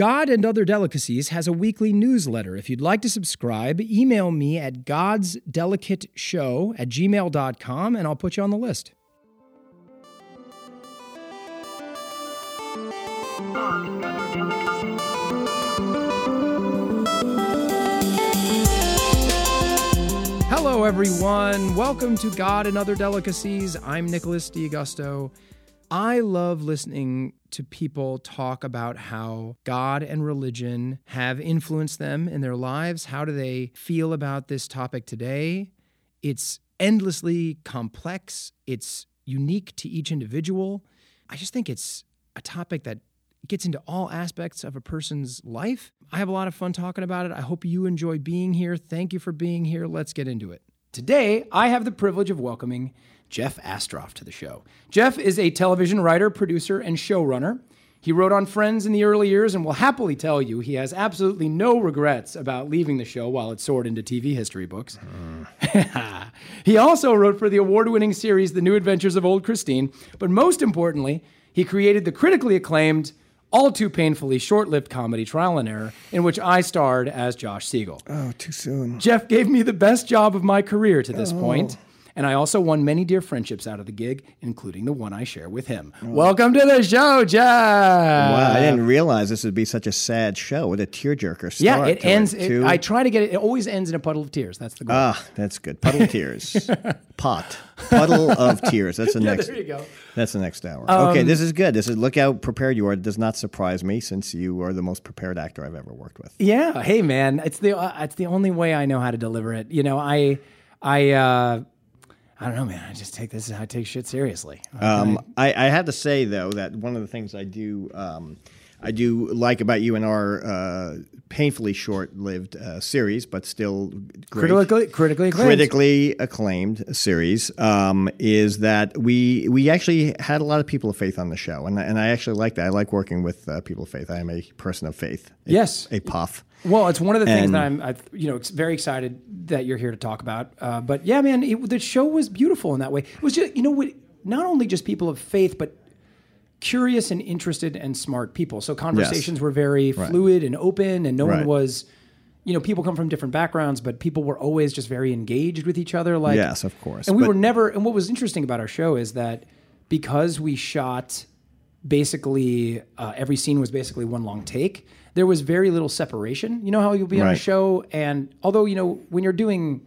God and Other Delicacies has a weekly newsletter. If you'd like to subscribe, email me at godsdelicateshow at gmail.com and I'll put you on the list. Hello, everyone. Welcome to God and Other Delicacies. I'm Nicholas D'Agosto. I love listening to people talk about how God and religion have influenced them in their lives. How do they feel about this topic today? It's endlessly complex, it's unique to each individual. I just think it's a topic that gets into all aspects of a person's life. I have a lot of fun talking about it. I hope you enjoy being here. Thank you for being here. Let's get into it. Today, I have the privilege of welcoming Jeff Astrof to the show. Jeff is a television writer, producer, and showrunner. He wrote on Friends in the early years and will happily tell you he has absolutely no regrets about leaving the show while it soared into TV history books. he also wrote for the award winning series The New Adventures of Old Christine, but most importantly, he created the critically acclaimed all too painfully short lived comedy Trial and Error, in which I starred as Josh Siegel. Oh, too soon. Jeff gave me the best job of my career to this oh. point, and I also won many dear friendships out of the gig, including the one I share with him. Welcome to the show, Jeff. Wow, I didn't realize this would be such a sad show. What a tearjerker start. Yeah, it ends. it- too. I try to get it. It always ends in a puddle of tears. That's the goal. ah, that's good. Puddle of tears. Pot. Puddle of tears. That's the next. there you go. That's the next hour. Um, okay, this is good. This is look how prepared you are. It does not surprise me since you are the most prepared actor I've ever worked with. Yeah. Hey, man. It's the uh, it's the only way I know how to deliver it. You know, I I uh, I don't know, man. I just take this. I take shit seriously. Um, I, I have to say though that one of the things I do um, I do like about you and our uh, painfully short-lived uh, series, but still great. critically critically acclaimed. critically acclaimed series um, is that we we actually had a lot of people of faith on the show, and I- and I actually like that. I like working with uh, people of faith. I am a person of faith. A- Yes. a puff. Well, it's one of the things that I'm, I, you know, very excited that you're here to talk about. Uh, but yeah, man, it, the show was beautiful in that way. It was just, you know, not only just people of faith, but curious and interested and smart people. So conversations were very fluid and open, and no one was, you know, people come from different backgrounds, but people were always just very engaged with each other. Like, Yes, of course. And we But- were never. And what was interesting about our show is that because we shot basically uh, every scene was basically one long take. There was very little separation. You know how you'll be on a Right. show, and although you know when you're doing,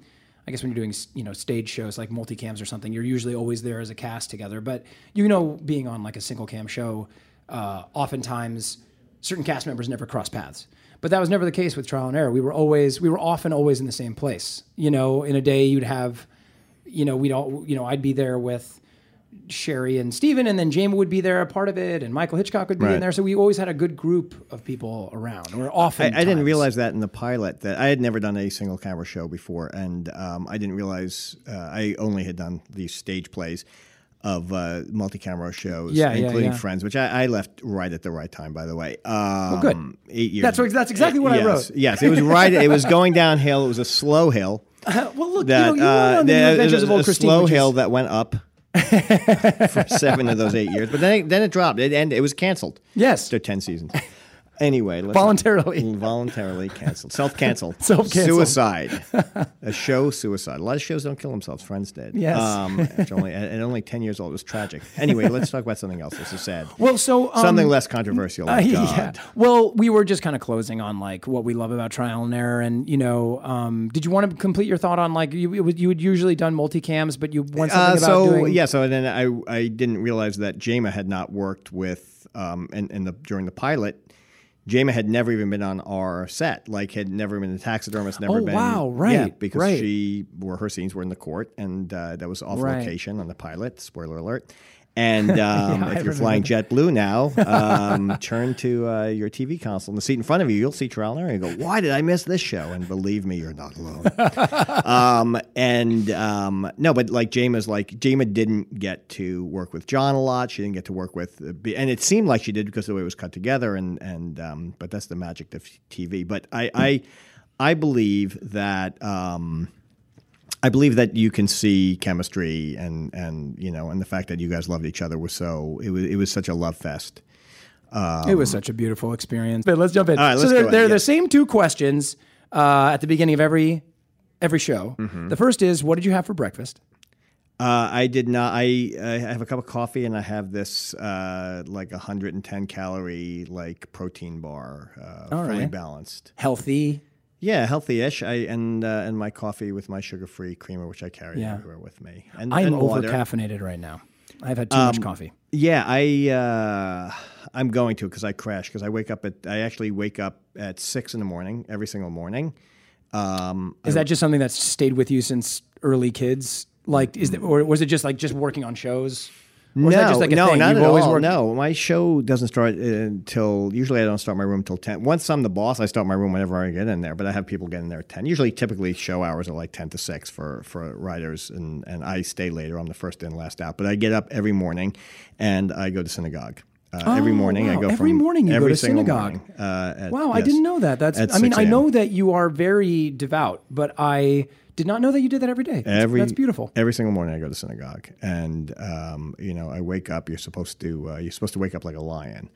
I guess when you're doing you know stage shows like multicams or something, you're usually always there as a cast together. But you know, being on like a single cam show, uh, oftentimes certain cast members never cross paths. But that was never the case with Trial and Error. We were always, we were often always in the same place. You know, in a day you'd have, you know, we'd all, you know, I'd be there with Sherri and Steven, and then Jamie would be there a part of it, and Michael Hitchcock would be in there. So we always had a good group of people around. Or I, often, I didn't realize that in the pilot that I had never done a single camera show before, and um, I didn't realize uh, I only had done these stage plays of uh, multi-camera shows, Yeah, yeah, including yeah. Friends, which I, I left right at the right time, by the way. Um, good. Eight years. That's what- that's exactly what I yes, wrote. Yes, it was right. It was going downhill. It was a slow hill. well, look, That you know, you uh, on the Adventures of Old Christine, slow which is- hill that went up for seven of those eight years, but then it, then it dropped. It ended. It was canceled. Yes. after ten seasons. Anyway, let's Voluntarily. voluntarily canceled, self-canceled, Self-canceled. suicide, a show suicide. A lot of shows don't kill themselves. Friends did. Yes. um, only at only ten years old, it was tragic. Anyway, let's talk about something else. This is sad. Well, so um, something less controversial. Uh, yeah. God. Well, we were just kind of closing on like what we love about trial and error, and you know, um, did you want to complete your thought on like you you had usually done multicams, but you want something Uh, about so doing yeah, so then I I didn't realize that Jayma had not worked with um in, in the during the pilot. Jayma had never even been on our set, like had never been a taxidermist, never Oh, been. wow, yeah, right, because right. she were her scenes were in the court, and uh, that was off Right. location on the pilot. Spoiler alert. And um, I if you're flying JetBlue now, um, turn to uh, your TV console in the seat in front of you. You'll see Trial and Error and go, "Why did I miss this show?" And believe me, you're not alone. um, and um, no, but like Jayma's like Jayma didn't get to work with John a lot. She didn't get to work with, uh, and it seemed like she did because of the way it was cut together. And and um, but that's the magic of TV. But I I, I believe that. Um, I believe that you can see chemistry and and you know and the fact that you guys loved each other was so it was it was such a love fest it was such a beautiful experience. But let's jump in. All right, so let's they're, they're yeah. the same two questions uh, at the beginning of every every show. Mm-hmm. The first is, what did you have for breakfast? Uh, I did not. I, I have a cup of coffee and I have this uh, like 110 calorie like protein bar, uh, All fully right. balanced. Healthy. Yeah, healthy-ish. I and uh, and my coffee with my sugar-free creamer, which I carry Yeah. everywhere with me. And, I'm and over caffeinated right now. I've had too much Um, coffee. Yeah, I uh, I'm going to because I crash because I wake up at I actually wake up at six in the morning every single morning. Um, Is that just something that's stayed with you since early kids? Like, is that, or was it just like just working on shows? Or that no, just like a no, thing? not You've at always all. worked- No, my show doesn't start uh, until usually I don't start my room until ten. Once I'm the boss, I start my room whenever I get in there. But I have people get in there at ten. Usually, typically show hours are like ten to six for for writers, and and I stay later. I'm the first in, last out. But I get up every morning, and I go to synagogue. Uh, every Oh, morning, I go Every morning you go to synagogue. morning, uh, at- Wow, I yes. didn't know that. That's. I mean, I know that you are very devout, but I did not know that you did that every day. That's, Every that's beautiful. Every single morning, I go to synagogue, and um, you know, I wake up. You're supposed to uh, you're supposed to wake up like a lion,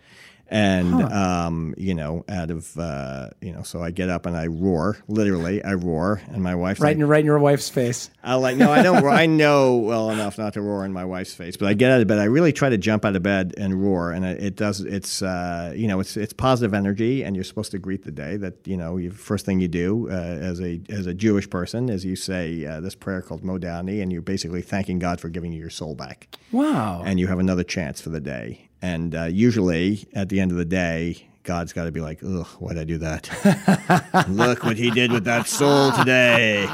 and um, you know, out of uh, you know, so I get up and I roar. Literally, I roar, and my wife Right in, right in your wife's face. I like no, I don't. roar. I know well enough not to roar in my wife's face, but I get out of bed. I really try to jump out of bed and roar, and it, it does. It's uh, you know, it's it's positive energy, and you're supposed to greet the day. That you know, you, first thing you do uh, as a as a Jewish person is you say uh, this prayer called Modani, and you're basically thanking God for giving you your soul back, Wow. and you have another chance for the day. And uh, usually, at the end of the day. God's got to be like, ugh, why'd I do that? Look what he did with that soul today.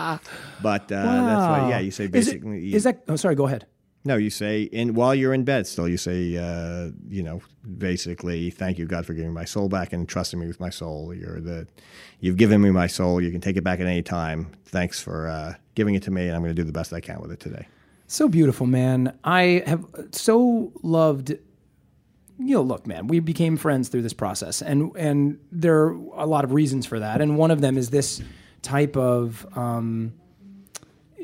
But uh, that's why, yeah, you say Is, it, basically. is that? Oh, sorry. Go ahead. no, you say in while you're in bed. Still, you say, uh, you know, basically, thank you, God, for giving my soul back and trusting me with my soul. You're the, you've given me my soul. You can take it back at any time. Thanks for uh, giving it to me, and I'm going to do the best I can with it today. So beautiful, man. I have so loved. You know, look, man. We became friends through this process, and and there are a lot of reasons for that. And one of them is this type of. Um,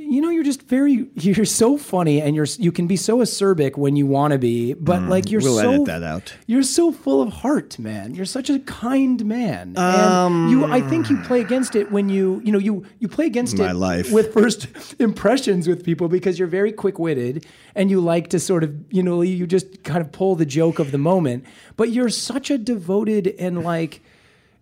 you know, you're just very. You're so funny, and you're you can be so acerbic when you want to be, but like you're Mm, We'll so edit that out. You're so full of heart, man. You're such a kind man. and you I think you play against it when you, you know, you you play against My it life. with first impressions with people because you're very quick-witted and you like to sort of, you know, you just kind of pull the joke of the moment, but you're such a devoted and like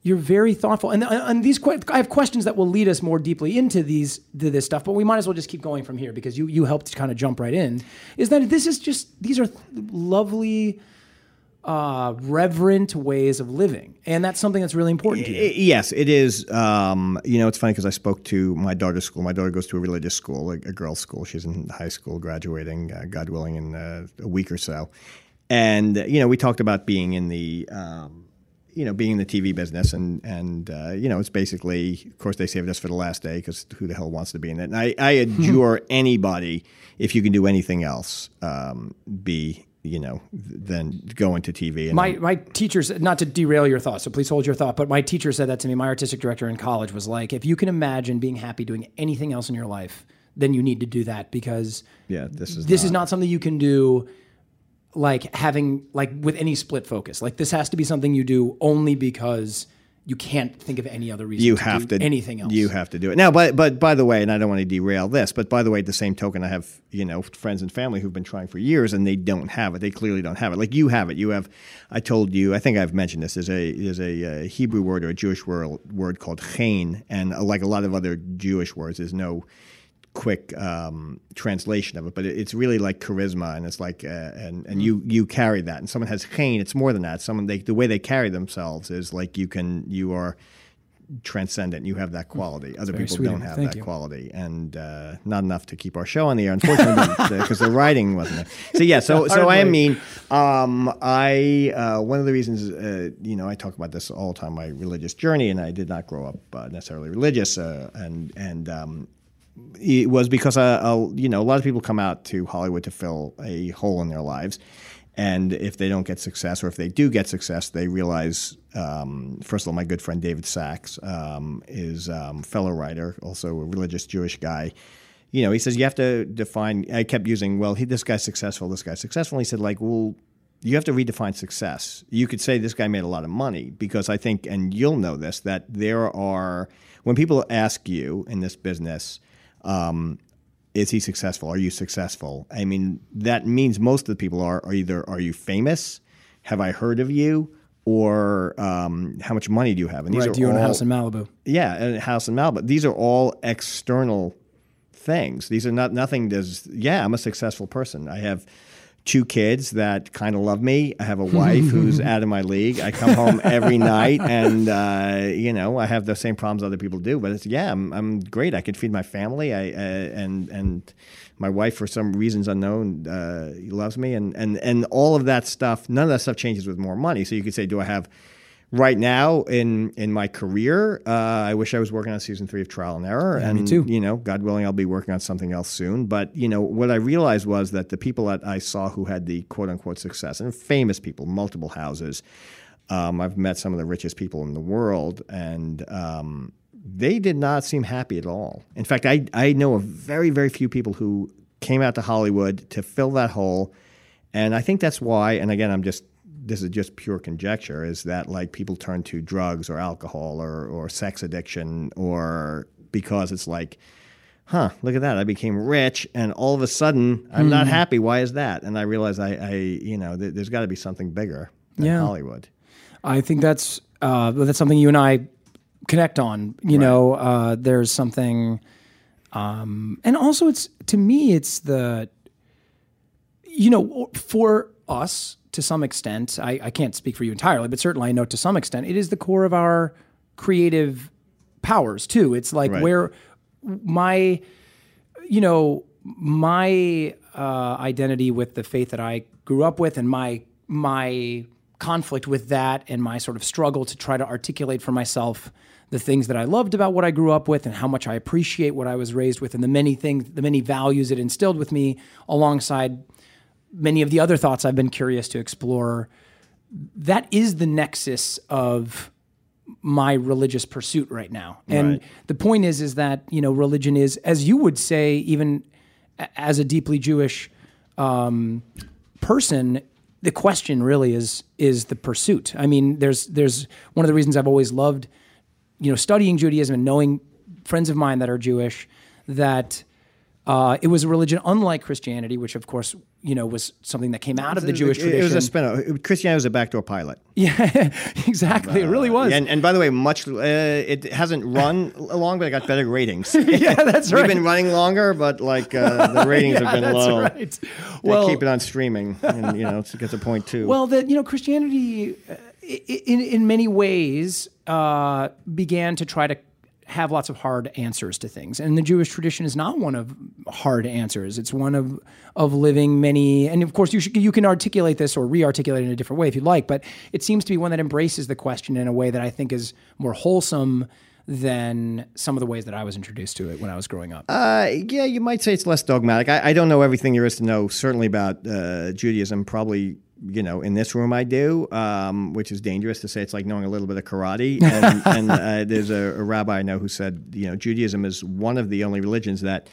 you're very thoughtful, and and these I have questions that will lead us more deeply into these to this stuff, but we might as well just keep going from here because you you helped kind of jump right in. Is that this is just these are lovely, uh, reverent ways of living, and that's something that's really important to you. Yes, it is. Um, you know, it's funny because I spoke to my daughter's school. My daughter goes to a religious school, a, a girls' school. She's in high school, graduating, uh, God willing, in uh, a week or so. And you know, we talked about being in the, um, you know, being in the TV business, and and uh, you know, it's basically, of course, they saved us for the last day because who the hell wants to be in it? And I, I adjure anybody if you can do anything else, um, be you know, than go into TV. And My my teacher said not to derail your thoughts, so please hold your thought. But my teacher said that to me. My artistic director in college was like, if you can imagine being happy doing anything else in your life, then you need to do that because yeah, this is this is not something you can do like having like with any split focus. Like this has to be something you do only because you can't think of any other reason you to have do to anything else. You have to do it now. But but by the way, and I don't want to derail this, but by the way, at the same token, I have you know friends and family who've been trying for years and they don't have it. They clearly don't have it. Like you have it. You have. I told you. I think I've mentioned this. There's a there's a, uh Hebrew word or a Jewish word word called chen, and uh, like a lot of other Jewish words, there's no quick um, translation of it, but it, it's really like charisma, and it's like, uh, and and you you carry that, and someone has chen, it's more than that. Someone they the way they carry themselves is like you can you are transcendent. You have that quality. Other people don't have Thank that you. quality, and uh, not enough to keep our show on the air, unfortunately, because the writing wasn't there. So yeah, so so I mean, um, I uh, one of the reasons uh, you know I talk about this all the time, my religious journey, and I did not grow up uh, necessarily religious, uh, and and um, it was because uh, uh, you know a lot of people come out to Hollywood to fill a hole in their lives, and if they don't get success, or if they do get success, they realize. Um, first of all, my good friend David Sacks um, is um, fellow writer, also a religious Jewish guy. You know, he says you have to define. I kept using, well, he, this guy's successful, this guy's successful. And He said, like, well, you have to redefine success. You could say this guy made a lot of money because I think, and you'll know this, that there are when people ask you in this business. Um, is he successful? Are you successful? I mean, that means most of the people are, are either are you famous? Have I heard of you? Or um, how much money do you have? And these right, are do you all, own a house in Malibu? Yeah, a house in Malibu. These are all external things. These are not nothing. Does yeah, I'm a successful person. I have two kids that kind of love me. I have a wife who's out of my league. I come home every night, and uh, you know I have the same problems other people do. But it's yeah, I'm, I'm great. I could feed my family. I uh, and and my wife, for some reasons unknown, uh, loves me, and and and all of that stuff. None of that stuff changes with more money. So you could say, do I have right now in in my career, uh, I wish I was working on season three of Trial and Error. Yeah, and me too. You know, God willing, I'll be working on something else soon. But you know, what I realized was that the people that I saw who had the quote unquote success and famous people, multiple houses. Um, I've met some of the richest people in the world, and um, they did not seem happy at all. In fact, I I know of very very few people who came out to Hollywood to fill that hole. And I think that's why, and again, I'm just this is just pure conjecture, is that like people turn to drugs or alcohol or, or sex addiction or because it's like, huh, look at that. I became rich and all of a sudden I'm mm. not hmm. happy. Why is that? And I realize I, I you know, th- there's got to be something bigger than yeah. Hollywood. I think that's, uh, that's something you and I connect on. You right. know, uh, there's something, um, and also it's, to me, it's the, you know, for us, to some extent, I, I can't speak for you entirely, but certainly I know to some extent, it is the core of our creative powers too. It's like right. where my, you know, my uh, identity with the faith that I grew up with and my my conflict with that and my sort of struggle to try to articulate for myself the things that I loved about what I grew up with and how much I appreciate what I was raised with and the many things, the many values it instilled with me alongside many of the other thoughts I've been curious to explore, that is the nexus of my religious pursuit right now. And right. the point is is that, you know, religion is as you would say even as a deeply Jewish um, person, the question really is is the pursuit. I mean, there's there's one of the reasons I've always loved, you know, studying Judaism and knowing friends of mine that are Jewish that uh, it was a religion unlike Christianity, which of course you know was something that came out of the Jewish tradition. It was a spin-off. Christianity was a backdoor pilot. Yeah, exactly. Uh, it really was. And, and by the way, much uh, it hasn't run long, but it got better ratings. yeah, that's right. We've been running longer, but like uh, the ratings yeah, have been that's low. Right. Well, they keep it on streaming, and you know to get the point too. Well, that you know Christianity, uh, in in many ways, uh, began to try to have lots of hard answers to things. And the Jewish tradition is not one of hard answers. It's one of of living many and of course you should, you can articulate this or re-articulate it in a different way if you'd like, but it seems to be one that embraces the question in a way that I think is more wholesome than some of the ways that I was introduced to it when I was growing up. Uh, yeah, you might say it's less dogmatic. I, I, don't know everything there is to know, certainly about uh, Judaism. Probably you know, in this room I do, um, which is dangerous to say. It's like knowing a little bit of karate. And, and uh, there's a, a, rabbi I know who said, you know, Judaism is one of the only religions that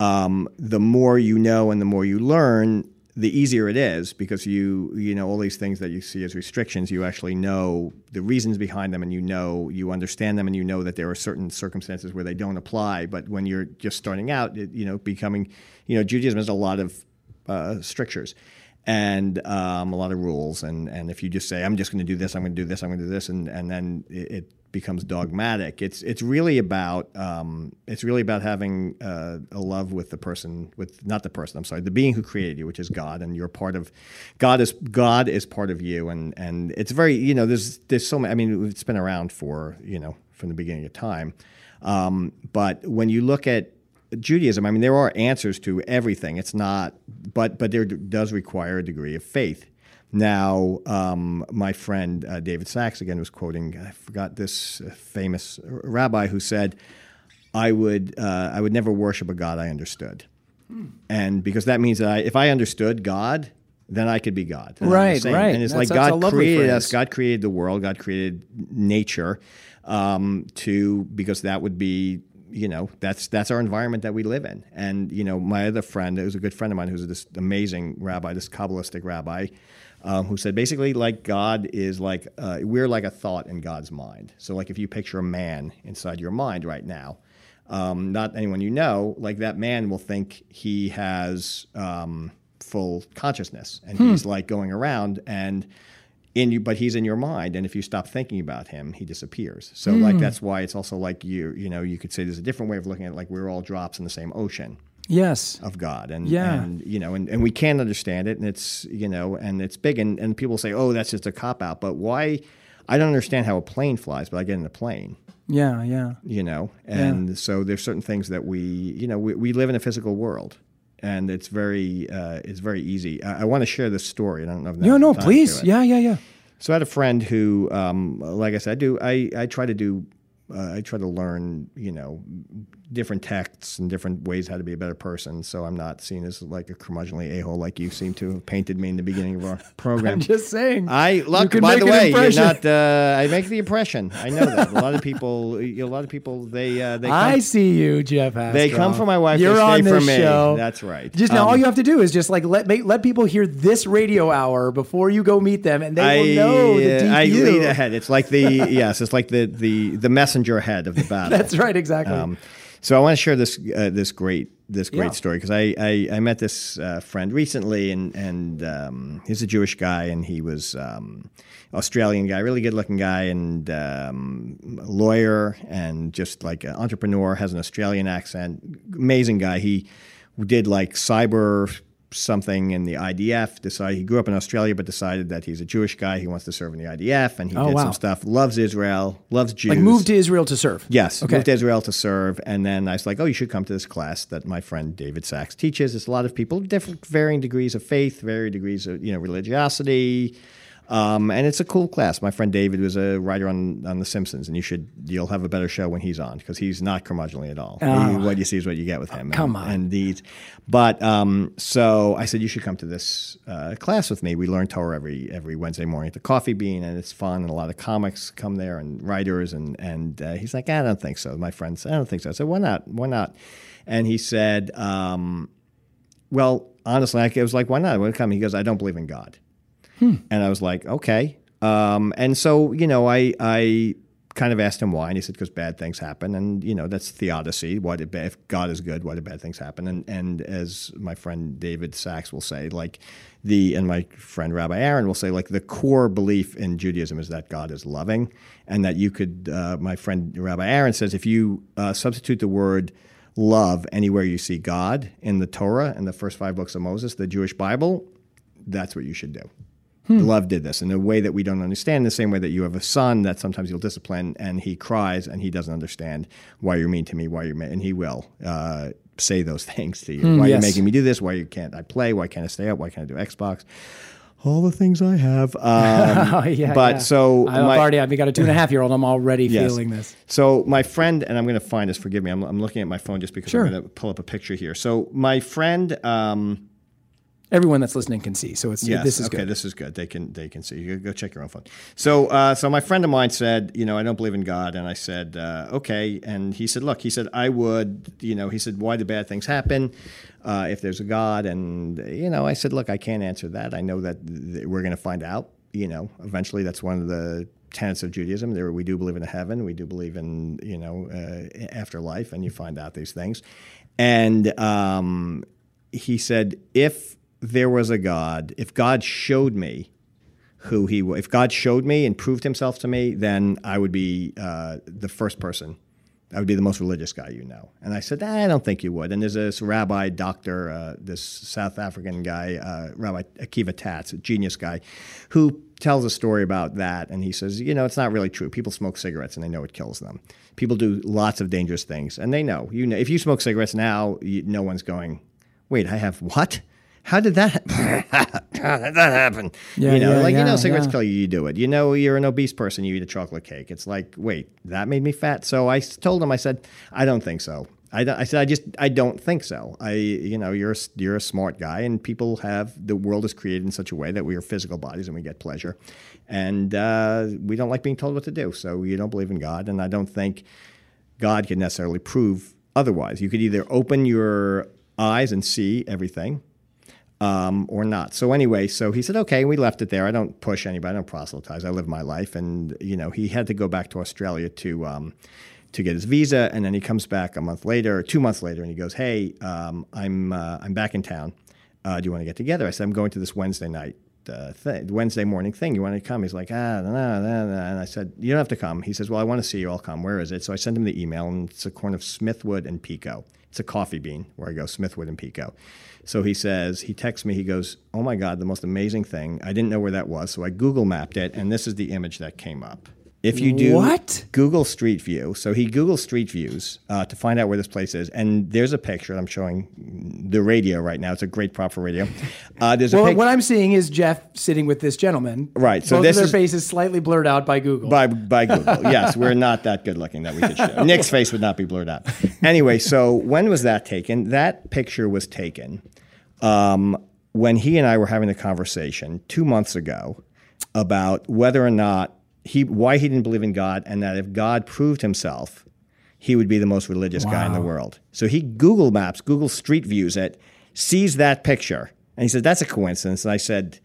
um, the more you know and the more you learn, the easier it is because you you know all these things that you see as restrictions you actually know the reasons behind them and you know you understand them and you know that there are certain circumstances where they don't apply but when you're just starting out it, you know becoming you know Judaism has a lot of uh, strictures and um, a lot of rules. And, and if you just say, I'm just going to do this, I'm going to do this, I'm going to do this, and, and then it, it becomes dogmatic. It's, it's really about um, it's really about having uh, a love with the person, with not the person. I'm sorry, the being who created you, which is God, and you're part of God is God is part of you, and and it's very you know there's there's so many. I mean, it's been around for you know from the beginning of time. Um, but when you look at Judaism, I mean, there are answers to everything. It's not, but but there does require a degree of faith. Now, um, my friend uh, David Sacks again was quoting. I forgot this uh, famous rabbi who said, "I would uh, I would never worship a God I understood," hmm. and because that means that I, if I understood God, then I could be God. right, right. And it's that's, like God created us. God created the world. God created nature um, to because that would be you know that's that's our environment that we live in. And you know, my other friend, who's a good friend of mine, who's this amazing rabbi, this kabbalistic rabbi. um, who said basically like God is like uh, we're like a thought in God's mind. So like if you picture a man inside your mind right now, um, not anyone you know, like that man will think he has um, full consciousness and he's like going around and in you, but he's in your mind. And if you stop thinking about him, he disappears. So like hmm. that's why it's also like you, you know, you could say there's a different way of looking at it, like we're all drops in the same ocean Yes. of God. And, Yeah. and you know, and, and we can't understand it and it's, you know, and it's big and, and people say, oh, that's just a cop out. But why? I don't understand how a plane flies, but I get in a plane Yeah. Yeah. you know and so there's certain things that we you know we, we live in a physical world and it's very uh, it's very easy i, I want to share this story i don't know if No, no, the time to please. Yeah. Yeah. Yeah. so i had a friend who um, like i said i do i, I try to do uh, I try to learn, you know, different texts and different ways how to be a better person. So I'm not seen as like a curmudgeonly a hole like you seem to have painted me in the beginning of our program. I'm just saying. I look. By the way, you're not. Uh, I make the impression. I know that a lot of people. A lot of people. They. Uh, they. Come, I see you, Jeff. Astrof. they come for my wife. You're on for this me. show. That's right. Just now, Um, all you have to do is just like let make, let people hear this radio hour before you go meet them, and they I, will know the uh, deep I lead ahead. It's like the yes. It's like the the the messenger ahead of the battle. That's right, exactly. Um, so I want to share this uh, this great this great Yeah. story because I, I I met this uh, friend recently and and um, he's a Jewish guy and he was um, Australian guy, really good looking guy and um, lawyer and just like an entrepreneur, has an Australian accent, amazing guy. He did like cyber something in the IDF. Decided he grew up in Australia, but decided that he's a Jewish guy. He wants to serve in the IDF, and he Oh, did wow. some stuff. Loves Israel, loves Jews. like moved to Israel to serve. Yes, Okay. moved to Israel to serve, and then I was like, "Oh, you should come to this class that my friend David Sacks teaches." It's a lot of people, different, varying degrees of faith, varying degrees of you know religiosity, um, and it's a cool class. My friend David was a writer on on The Simpsons, and you should you'll have a better show when he's on because he's not curmudgeonly at all. He- what you see is what you get with him. Oh. come and, on. indeed. but um, so I said you should come to this uh, class with me. We learn Torah every every Wednesday morning at the Coffee Bean, and it's fun. And a lot of comics come there and writers, and and uh, he's like, I don't think so. My friend said, I don't think so. I said, why not? Why not? And he said, um, well, honestly, I was like, why not? Why come? He goes, I don't believe in God. And I was like, okay. Um, and so, you know, I, I kind of asked him why, and he said, because bad things happen. And, you know, that's theodicy. Why did if God is good, why do bad things happen? And, and as my friend David Sacks will say, like the, and my friend Rabbi Aaron will say, like the core belief in Judaism is that God is loving and that you could, uh, my friend Rabbi Aaron says, if you uh, substitute the word love anywhere you see God in the Torah and the first five books of Moses, the Jewish Bible, that's what you should do. Love did this in a way that we don't understand, the same way that you have a son that sometimes you'll discipline and he cries and he doesn't understand why you're mean to me, why you're mean, and he will uh, say those things to you. why yes. you're making me do this, why you can't I play, why can't I stay up, why can't I do Xbox? All the things I have. Um, Oh yeah. but yeah. so I've my- already I've got a two and a half year old. I'm already Yes. feeling this. So my friend, and I'm going to find this. Forgive me. I'm, I'm looking at my phone just because Sure. I'm going to pull up a picture here. So my friend, um, Everyone that's listening can see. So it's yes, this is okay, good. this is good. They can they can see. You go check your own phone. So uh, so my friend of mine said, you know, I don't believe in God, and I said, uh, okay, and he said, look, he said, I would, you know, he said, why do bad things happen? Uh, if there's a God, and you know, I said, look, I can't answer that. I know that th- we're going to find out. You know, eventually, that's one of the tenets of Judaism. There, we do believe in a heaven. We do believe in you know uh, afterlife, and you find out these things. And um, he said, if there was a God, if God showed me who he, was, if God showed me and proved Himself to me, then I would be uh, the first person. I would be the most religious guy you know. And I said, "Ah, I don't think you would. And there's this rabbi, doctor, uh, this South African guy, uh, Rabbi Akiva Tatz, a genius guy, who tells a story about that. And he says, you know, it's not really true. People smoke cigarettes and they know it kills them. People do lots of dangerous things and they know. You know, if you smoke cigarettes now, you, no one's going, wait, I have what? How did that? How did that happen? Yeah, you know, yeah, like you know, cigarettes yeah. kill you. You do it. You know, you're an obese person. You eat a chocolate cake. It's like, wait, that made me fat. So I told him. I said, I don't think so. I, I said, I just, I don't think so. I, you know, you're a s- you're a smart guy, and people have the world is created in such a way that we are physical bodies and we get pleasure, and uh, we don't like being told what to do. So you don't believe in God, and I don't think God can necessarily prove otherwise. You could either open your eyes and see everything, um, or not. So anyway, so he said, okay, we left it there. I don't push anybody. I don't proselytize. I live my life, and you know, he had to go back to Australia to. Um, to get his visa, and then he comes back a month later, two months later, and he goes, "Hey, um, I'm uh, I'm back in town. Uh, do you want to get together?" I said, "I'm going to this Wednesday night uh, thing, Wednesday morning thing. You want to come?" He's like, "Ah, no, no, no." And I said, "You don't have to come." He says, "Well, I want to see you. I'll come. Where is it?" So I sent him the email, and it's a corner of Smithwood and Pico. It's a coffee bean where I go, Smithwood and Pico. So he says, he texts me, he goes, Oh my God, the most amazing thing. I didn't know where that was. So I Google mapped it, and this is the image that came up. If you do What? Google Street View, so he Google Street Views uh, to find out where this place is, and there's a picture. I'm showing the radio right now. It's a great prop for radio. Uh, there's a Well, pic- what I'm seeing is Jeff sitting with this gentleman. Right, so Both this of their is- faces slightly blurred out by Google. by by Google. yes, we're not that good looking that we could show. Nick's face would not be blurred out. Anyway, so when was that taken? That picture was taken um, when he and I were having a conversation two months ago about whether or not he why he didn't believe in God, and that if God proved Himself, he would be the most religious guy in the world. So he Google Maps, Google Street Views it, sees that picture, and he said that's a coincidence. And I said,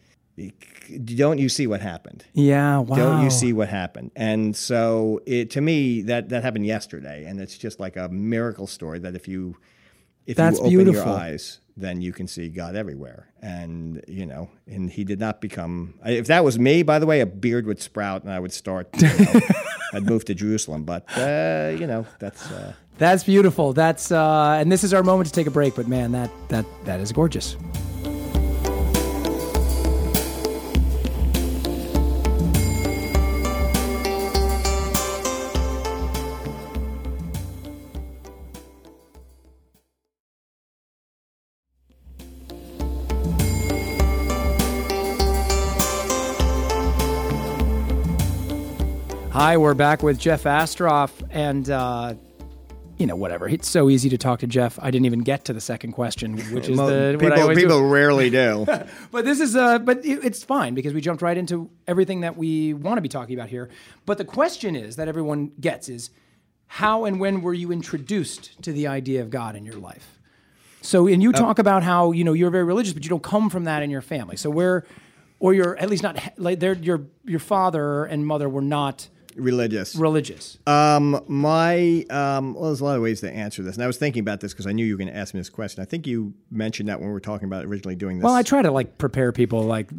don't you see what happened? yeah, wow. Don't you see what happened? And so, it, to me, that that happened yesterday, and it's just like a miracle story that if you if That's you open beautiful. your eyes, then you can see God everywhere. And you know, and he did not become. If that was me, by the way, a beard would sprout, and I would start. You know, I'd move to Jerusalem, but uh, you know, that's. Uh, That's beautiful. That's uh, and this is our moment to take a break. But man, that that that is gorgeous. Hi, we're back with Jeff Astrof, and uh, you know, whatever. It's so easy to talk to Jeff. I didn't even get to the second question, which is the what I people do. rarely do. But this is uh, but it, it's fine because we jumped right into everything that we want to be talking about here. But the question is that everyone gets is how and when were you introduced to the idea of God in your life? So, and you talk about how you know you're very religious, but you don't come from that in your family. So where, or you're at least not like your your father and mother were not Religious. religious. Um, my um, well, there's a lot of ways to answer this, and I was thinking about this because I knew you were going to ask me this question. I think you mentioned that when we were talking about originally doing this. well, I try to like prepare people like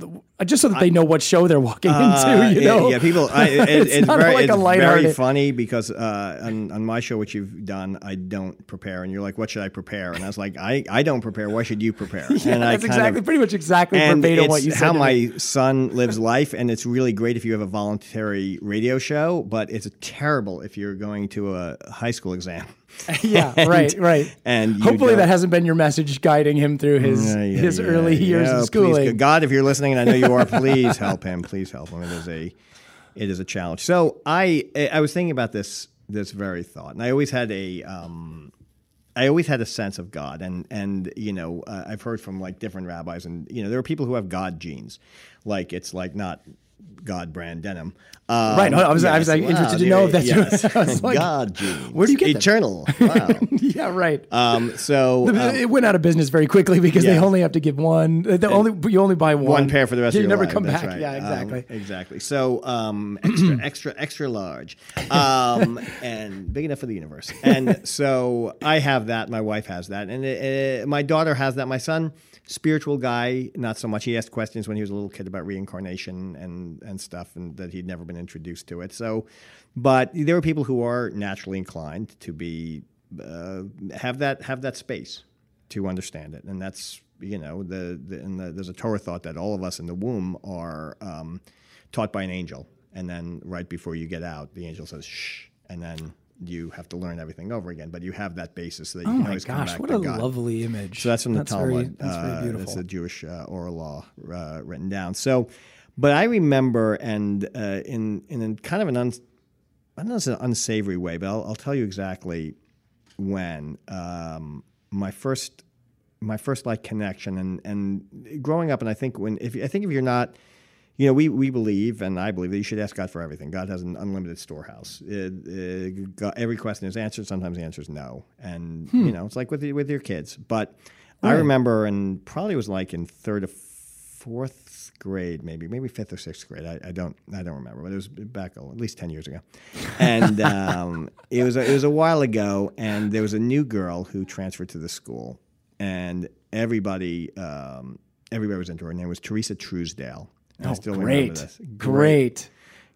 just so that they know what show they're walking Uh, into. You know, yeah, people. I, it, It's it's, not very, like a it's very funny because uh, on, on my show, which you've done, I don't prepare, and you're like, "What should I prepare?" And I was like, "I, I don't prepare. Why should you prepare?" Yeah, and I that's exactly of, pretty much exactly verbatim what you said. how my me. son lives life, and it's really great if you have a voluntary radio show, but it's terrible if you're going to a high school exam. yeah, And- right, right. And Hopefully, that hasn't been your message guiding him through his Yeah, yeah, his yeah, early years of Please, schooling. God, if you're listening, and I know you are, please help him. Please help him. It is a, it is a challenge. So I, I was thinking about this, this very thought, and I always had a, um, I always had a sense of God, and and you know, uh, I've heard from like different rabbis, and you know, there are people who have God genes, like it's like not. God brand denim. Um, Right, I was- I was, like, interested to know if that's yes. I was like, God genes. where do you get them? eternal? Wow. yeah, right. um, so um, it went out of business very quickly because they only have to give one. uh, The only you only buy one. one pair for the rest you of your life. You never life. come That's back. right. Yeah, Um, exactly. exactly. So um, extra, extra, extra large, um, and big enough for the universe. And so I have that. My wife has that, and it, it- my daughter has that. My son, spiritual guy, not so much. He asked questions when he was a little kid about reincarnation and and stuff, and that he'd never been introduced to it. So, but there are people who are naturally inclined to be uh, have that have that space to understand it, and that's you know the, the, and the there's a Torah thought that all of us in the womb are um, taught by an angel, and then right before you get out, the angel says shh, and then you have to learn everything over again. But you have that basis that you Oh can always come gosh, back what to a God. lovely image. So that's from the that's very, Talmud. that's very Uh, beautiful. It's a Jewish uh, oral law uh, written down. So, but I remember, and uh, in in kind of an un, I don't know, it's an unsavory way, but I'll, I'll tell you exactly when um, my first my first like connection and and growing up, and I think when if I think if you're not you know, we, we believe, and I believe that you should ask God for everything. God has an unlimited storehouse. It, it- God- every question is answered. Sometimes the answer is no, and Hmm. you know, it's like with the- with your kids. But I remember, and probably was like in third or fourth grade, maybe, maybe fifth or sixth grade. I, I don't, I don't remember, but it was back at least ten years ago, and um, it was a, it was a while ago. And there was a new girl who transferred to the school, and everybody, um, everybody was into her. Her name was Teresa Truesdale. And I oh, still remember Oh, great, great.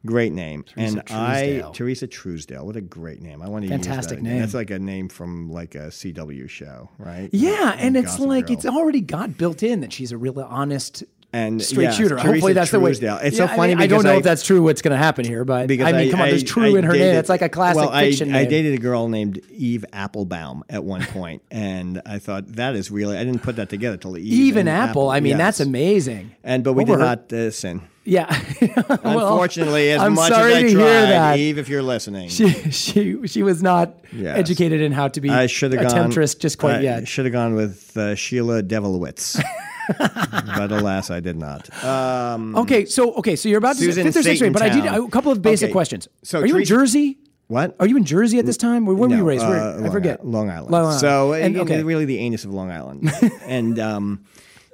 Great name. Teresa and I Teresa Truesdale. What a great name. I want to Fantastic use that. Fantastic name. That's like a name from like a CW show, right? Yeah, and it's Gossip like Girl. it's already got built in that she's a really honest and straight yeah, shooter. Teresa Hopefully that's Truesdale. the way. It's Yeah, so I funny mean, I, don't know I, if that's true. What's going to happen here, but because I mean, come on, there's true I in her name. It's like a classic well, I, fiction I name. dated a girl named Eve Applebaum at one point, and I thought that is really I didn't put that together till Eve Even and Apple. I mean, yes. that's amazing. And but we What did not uh, sin. Yeah. Well, Unfortunately, as I'm much sorry as I to tried, hear that. Eve, if you're listening, She she she was not Yes. educated in how to be I should have gone. temptress just quite I yet. Should have gone with uh, Sheila Devilowitz, but alas, I did not. Um, Okay, so okay, so you're about to Susan fifth or sixth grade, but I did a couple of basic Okay, questions. so are you in Jersey? what? Are you in Jersey at this time? Where, where were you raised? Where, uh, I Long forget. Island- Long Island. Long Island. So And- okay. really the anus of Long Island, and um,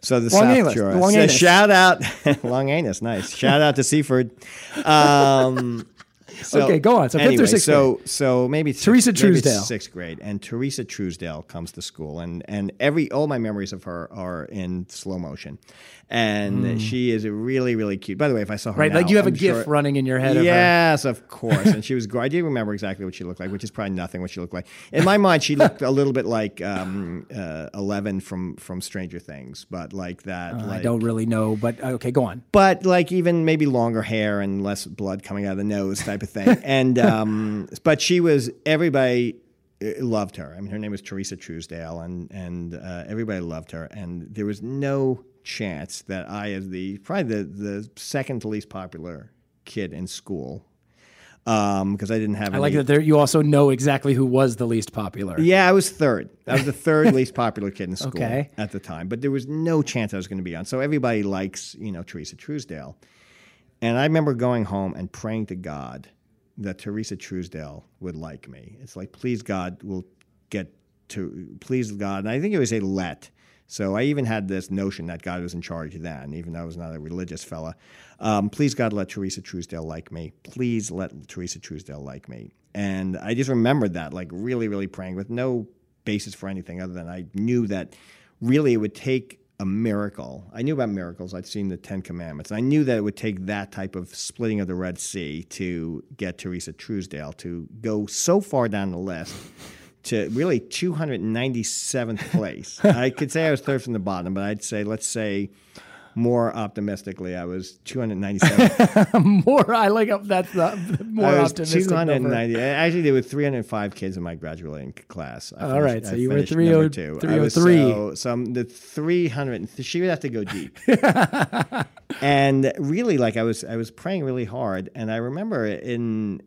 so the Long South anus, Shore. long so anus. shout out, long anus, nice. Shout out to Seaford. Um, so- Okay, go on. So fifth or sixth so so maybe sixth- Teresa maybe Truesdale. sixth grade, and Teresa Truesdale comes to school, and and every all my memories of her are in slow motion, and she is really really cute. By the way, if I saw her. Right, like now, you have a I'm gif sure- running in your head of her. Yes, of course. And she was. I do remember exactly what she looked like, which is probably nothing what she looked like. In my mind, she looked a little bit like um, uh, Eleven from from Stranger Things, but like that. I like, don't really know, but uh, okay, go on. but like even maybe longer hair and less blood coming out of the nose type of thing. and um, but she was everybody uh, loved her. I mean, her name was Teresa Truesdale, and and uh, everybody loved her. And there was no chance that I, as the probably the the second to least popular kid in school, Um because I didn't have. I like that there, you also know exactly who was the least popular. Yeah, I was third. I was the third least popular kid in school Okay. at the time, but there was no chance I was going to be on. So everybody likes, you know, Teresa Truesdale. And I remember going home and praying to God that Teresa Truesdale would like me. It's like, please God, will get to, please God. And I think it was a let. So I even had this notion that God was in charge then, even though I was not a religious fella. Um, please God, let Teresa Truesdale like me. Please let Teresa Truesdale like me. And I just remembered that, like really, really praying with no basis for anything other than I knew that really it would take a miracle. I knew about miracles. I'd seen the Ten Commandments. I knew that it would take that type of splitting of the Red Sea to get Teresa Truesdale to go so far down the list to really 297th place. I could say I was third from the bottom, but I'd say, let's say, more optimistically, I was 297. more, I like up. That's the more I was optimistic. number. 290. Actually, there were 305 kids in my graduating class. I All right, so I you were finished 30 number two. I was 303. So, some the 300. She would have to go deep. and really, like I was, I was praying really hard, and I remember in.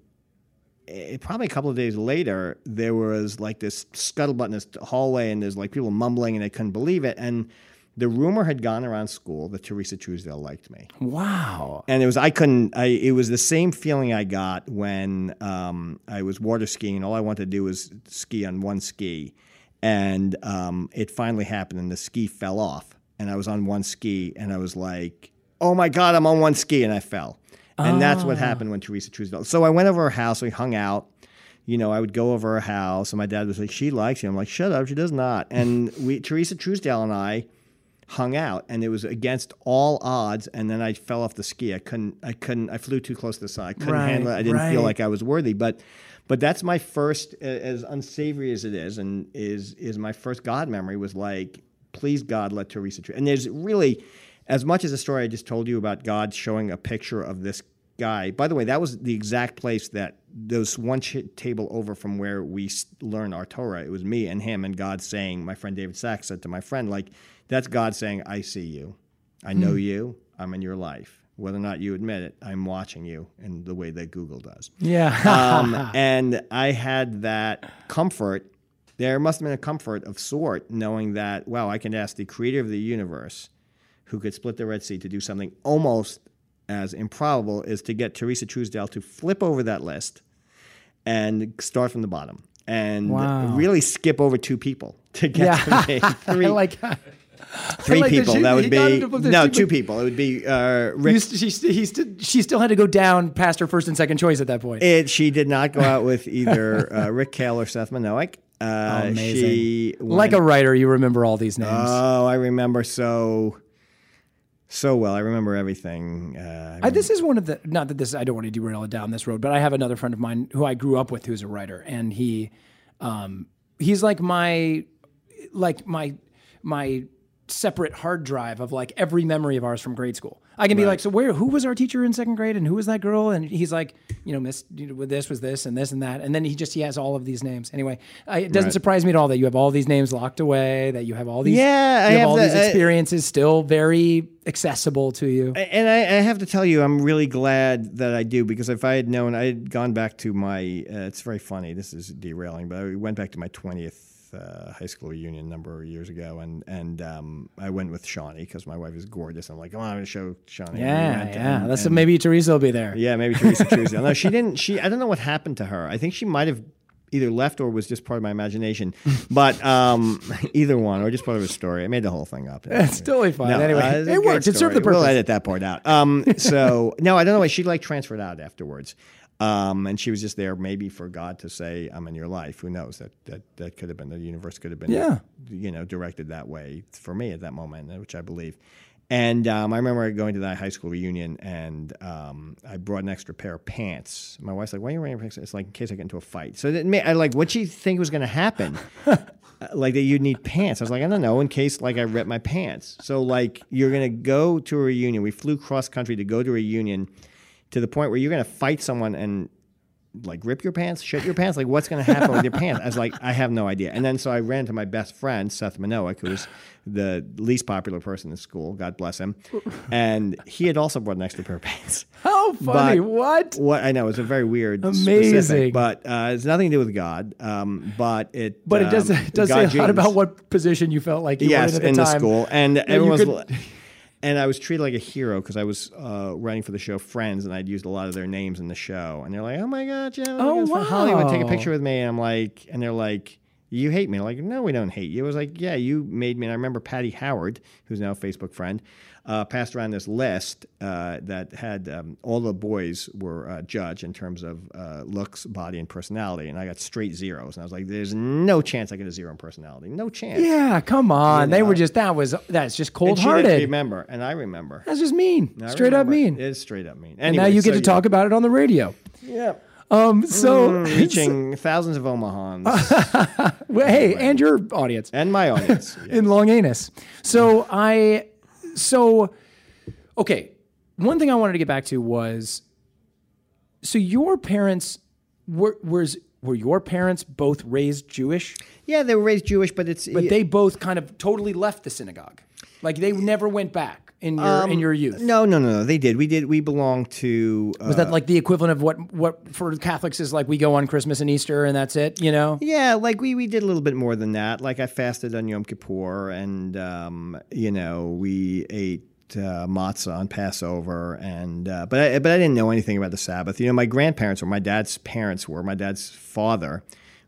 Eh, Probably a couple of days later, there was like this scuttlebutt in this hallway, and there's like people mumbling, and I couldn't believe it. And the rumor had gone around school that Teresa Truesdale liked me Wow. and it was I couldn't I it was the same feeling I got when um, I was water skiing and all I wanted to do was ski on one ski and um, it finally happened and the ski fell off and I was on one ski and I was like oh my god I'm on one ski and I fell and that's what ah. happened when Teresa Truesdale so I went over her house we hung out you know, I would go over her house, and my dad was like, "She likes you." I'm like, "Shut up, she does not." And we, Teresa Truesdale and I, hung out and it was against all odds and then I fell off the ski. I couldn't I couldn't I flew too close to the side. I couldn't Right, handle it. I didn't feel like I was worthy. But but that's my first as unsavory as it is and is is my first God memory was like please God let Teresa Tru-" and there's really as much as the story I just told you about God showing a picture of this guy. By the way, that was the exact place that those one table over from where we learned our Torah. It was me and him, and God saying, my friend David Sacks said to my friend, like, that's God saying, I see you. I know you. I'm in your life. Whether or not you admit it, I'm watching you in the way that Google does. Yeah. Um, and I had that comfort. There must have been a comfort of sort knowing that, wow, I can ask the creator of the universe who could split the Red Sea to do something almost as improbable is to get Teresa Truesdale to flip over that list and start from the bottom and Wow. really skip over two people. to get Yeah, to Three, like. three like people. she- that would be no two people. It would be uh, Rick she, st- he st- she still had to go down past her first and second choice at that point. It, she did not go out with either uh, Rick Kale or Seth Manoic. Uh, Amazing. She like a writer, you remember all these names. Oh, I remember so so well. I remember everything. Uh, I, this is one of the not that this I don't want to derail it down this road, but I have another friend of mine who I grew up with who's a writer, and he, um, he's like my, like my, my separate hard drive of like every memory of ours from grade school. I can be like, so where, who was our teacher in second grade, and who was that girl? And he's like, you know, Miss, you know, with this was this and this and that, and then he just he has all of these names. Anyway, I, it doesn't Right. surprise me at all that you have all these names locked away, that you have all these, Yeah, you have, have all the- these I- experiences still very accessible to you. and I, I have to tell you, I'm really glad that I do because if I had known, I had gone back to my. Uh, it's very funny. This is derailing, but I went back to my 20th uh, high school reunion a number of years ago, and and um, I went with Shawnee because my wife is gorgeous. I'm like, come on, I'm gonna show Shawnee. We Yeah, yeah. and- That's and- maybe Teresa will be there. Yeah, maybe Teresa Truesdale. No, she didn't. She I don't know what happened to her. I think she might have either left or was just part of my imagination. But um, either one, or just part of a story. I made the whole thing up. It's totally fine. No, anyway, uh, it worked. It served the purpose. We'll edit that part out. Um, so no, I don't know why she like transferred out afterwards. Um, and she was just there maybe for God to say, "I'm in your life." Who knows? That that that could have been the universe could have been, Yeah. you know, directed that way for me at that moment, which I believe. And um, I remember going to that high school reunion, and um, I brought an extra pair of pants. My wife's like, "Why are you wearing pants?" It's like in case I get into a fight. So that I like, what she think was going to happen? Uh, like that you'd need pants. I was like, I don't know, in case like I rip my pants. So like you're gonna go to a reunion. We flew cross country to go to a reunion to the point where you're gonna fight someone and like rip your pants, shit your pants. Like what's gonna happen with your pants? I was like, I have no idea. And then so I ran to my best friend Seth Manoic, who was the least popular person in school. God bless him. And he had also brought an extra pair of pants. How funny! But- what? What I know it's a very weird, Amazing. specific, but uh, it's nothing to do with God. Um, but it, But it does um, it does God say a lot about what position you felt like you yes were in at in the the school, and you everyone was. could- And I was treated like a hero because I was uh, writing for the show Friends, and I'd used a lot of their names in the show. And they're like, "Oh my god, Joe! Oh, wow. from Hollywood, take a picture with me." And I'm like, and they're like, "You hate me?" Like, no, we don't hate you. It was like, "Yeah, you made me." And I remember Patty Howard, who's now a Facebook friend, uh, passed around this list uh, that had um, all the boys were uh, judged in terms of uh, looks, body, and personality, and I got straight zeros. And I was like, "There's no chance I get a zero in personality. No chance." Yeah, come on. They know. were just that was that's just cold hearted. remember, and I remember. That's just mean. I Straight up mean. It is straight up mean. and now you get to talk about it on the radio. Yeah. Um. So Mm, reaching thousands of Omahans well, hey, and your audience. and my audience. Yeah. in Long Anus. So I, so, okay. One thing I wanted to get back to was, so your parents were was were your parents both raised Jewish, Yeah, they were raised Jewish, but it's but they both kind of totally left the synagogue, like they never went back in your Um, in your youth. No, no, no, no. They did. We did. We belonged to. Uh, Was that like the equivalent of what what for Catholics is like we go on Christmas and Easter and that's it, you know? yeah, like we, we did a little bit more than that. Like I fasted on Yom Kippur, and um, you know we ate uh, matzah on Passover, and uh, but I, but I didn't know anything about the Sabbath. You know, my grandparents or my dad's parents were. My dad's father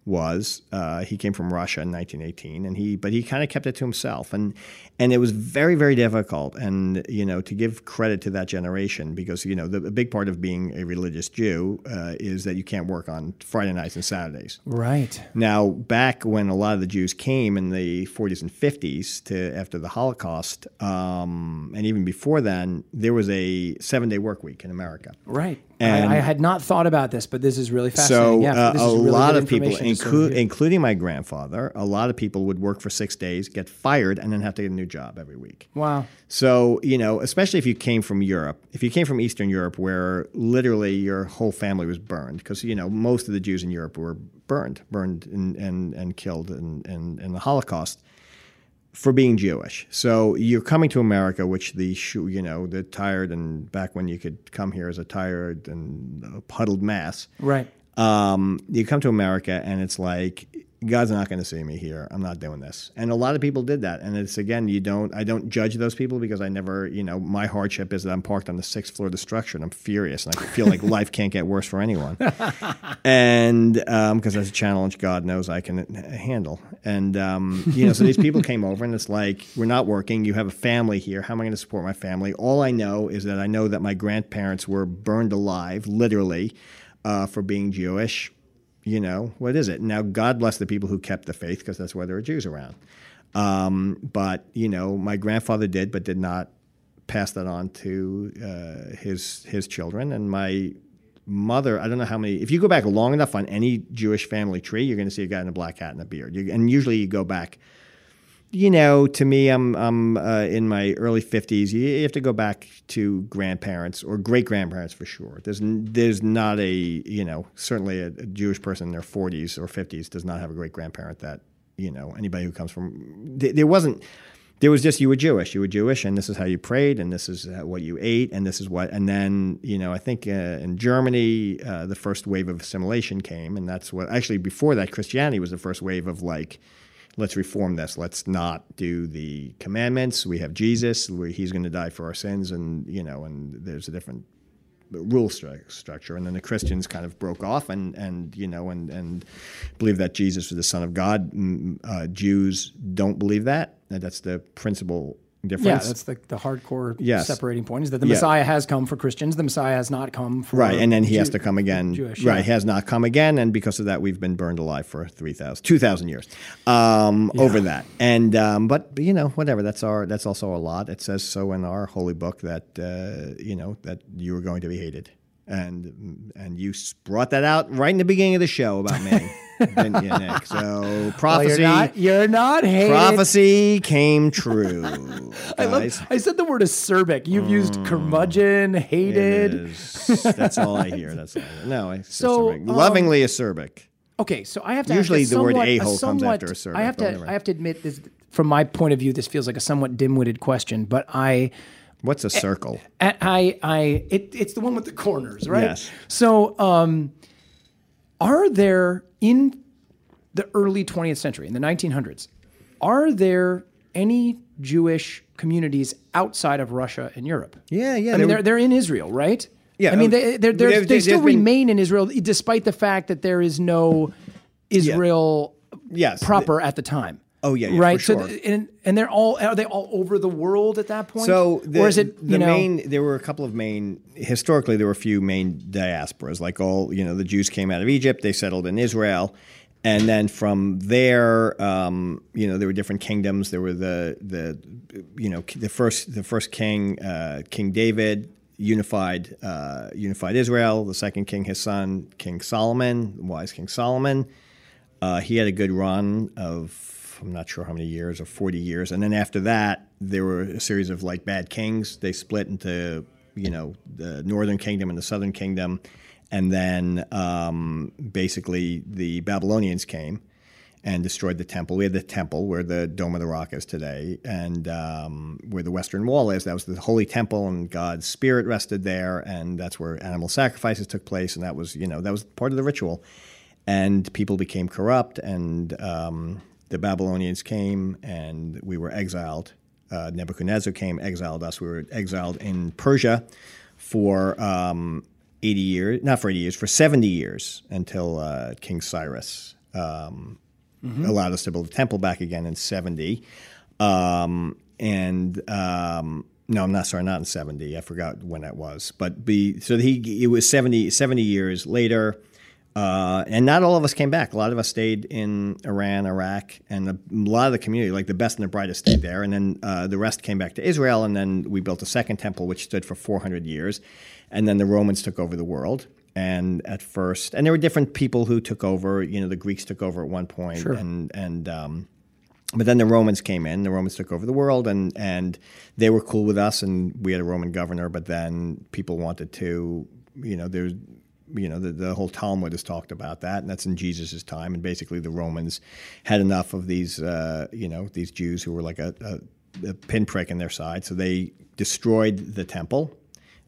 was uh, he came from Russia in 1918, and he but he kind of kept it to himself, and and it was very very difficult, and you know to give credit to that generation because you know the a big part of being a religious Jew uh, is that you can't work on Friday nights and Saturdays. Right. Now, back when a lot of the Jews came in the 40s and 50s to after the Holocaust, um, and even before then, there was a seven-day work week in America. Right. And- I, I had not thought about this, but this is really fascinating. So yeah, uh, this a is really lot of people, information to sort inclu- including my grandfather, a lot of people would work for six days, get fired, and then have to get a new job every week. wow. So, you know, especially if you came from Europe, if you came from Eastern Europe where literally your whole family was burned, because, you know, most of the Jews in Europe were burned, burned and, and, and killed in, in, in the Holocaust for being Jewish. So you're coming to America, which the, shu- you know, the tired and back when you could come here as a tired and uh, puddled mass Right. um, you come to America and it's like God's not going to see me here. I'm not doing this. And a lot of people did that. And it's again, you don't. I don't judge those people because I never. You know, my hardship is that I'm parked on the sixth floor of the structure and I'm furious and I feel like life can't get worse for anyone. and because um, that's a challenge God knows I can handle. And um, you know, so these people came over and it's like we're not working. You have a family here. How am I going to support my family? All I know is that I know that my grandparents were burned alive, literally, uh, for being Jewish you know, what is it? Now, God bless the people who kept the faith because that's why there are Jews around. Um, but, you know, my grandfather did, but did not pass that on to uh, his, his children. And my mother, I don't know how many, if you go back long enough on any Jewish family tree, you're going to see a guy in a black hat and a beard. You, and usually you go back you know, to me, I'm I'm uh, in my early fifties. You have to go back to grandparents or great grandparents for sure. There's there's not a you know certainly a, a Jewish person in their forties or fifties does not have a great grandparent that you know anybody who comes from there wasn't there was just you were Jewish, you were Jewish, and this is how you prayed, and this is what you ate, and this is what, and then you know I think uh, in Germany uh, the first wave of assimilation came, and that's what actually before that Christianity was the first wave of like let's reform this. Let's not do the commandments. We have Jesus. He's going to die for our sins, and you know, and there's a different rule stru- structure. And then the Christians kind of broke off, and and you know, and and believe that Jesus was the Son of God. Uh, Jews don't believe that. That's the principal difference. Yeah, that's the, the hardcore yes. separating point is that the Messiah has come for Christians, the Messiah has not come for Right, and then he Jew- has to come again. Jewish, right, yeah. he has not come again, and because of that, we've been burned alive for 3,000, 2,000 years um, yeah. over that. And um, but you know, whatever. That's our that's also a lot. It says so in our holy book that uh, you know that you are going to be hated and and you brought that out right in the beginning of the show about me, didn't you, Nick? So prophecy, well, you're, not, you're not hated. Prophecy came true. I love. I said the word acerbic. You've mm, used curmudgeon, hated. That's all I hear. That's all I hear. no. I, so um, lovingly acerbic. Okay, so I have to usually the somewhat, word a hole comes after acerbic. I have to. I have to admit this. From my point of view, this feels like a somewhat dim-witted question, but I What's a circle? I, I, I it, it's the one with the corners, right? Yes. So, um, are there in the early 20th century, in the 1900s, are there any Jewish communities outside of Russia and Europe? Yeah, yeah. I mean, they're, they're in Israel, right? Yeah. I mean, they, they're, they're, they still remain in Israel despite the fact that there is no Israel yeah. yes. proper at the time. Oh yeah, yeah right. Sure. So and and they're all are they all over the world at that point? So the, or is it the know, main? There were a couple of main. Historically, there were a few main diasporas. Like all you know, the Jews came out of Egypt. They settled in Israel. And then from there, um, you know, there were different kingdoms. There were the the, you know, the first the first king, uh, King David, unified uh, unified Israel. The second king, his son, King Solomon, wise King Solomon. Uh, he had a good run of I'm not sure how many years or 40 years. And then after that, there were a series of like bad kings. They split into, you know, the Northern Kingdom and the Southern Kingdom. And then um, basically the Babylonians came and destroyed the temple. We had the temple where the Dome of the Rock is today, and um, where the Western Wall is. That was the holy temple, and God's spirit rested there, and that's where animal sacrifices took place, and that was you know that was part of the ritual. And people became corrupt, and um, the Babylonians came and we were exiled. Uh, Nebuchadnezzar came, exiled us. We were exiled in Persia for um, 80 years, not for 80 years, for 70 years until uh, King Cyrus um, mm-hmm. allowed us to build the temple back again in 70. Um, and um, no, I'm not sorry, not in 70. I forgot when that was. But be, so he, it was 70, 70 years later. Uh, and not all of us came back. A lot of us stayed in Iran, Iraq, and a lot of the community, like the best and the brightest, stayed there. And then uh, the rest came back to Israel. And then we built a second temple, which stood for 400 years. And then the Romans took over the world. And at first, and there were different people who took over. You know, the Greeks took over at one point, sure. and and um, but then the Romans came in. The Romans took over the world, and and they were cool with us, and we had a Roman governor. But then people wanted to, you know, there's you know, the, the whole Talmud has talked about that, and that's in Jesus' time. And basically, the Romans had enough of these, uh, you know, these Jews who were like a, a, a, pinprick in their side. So they destroyed the temple,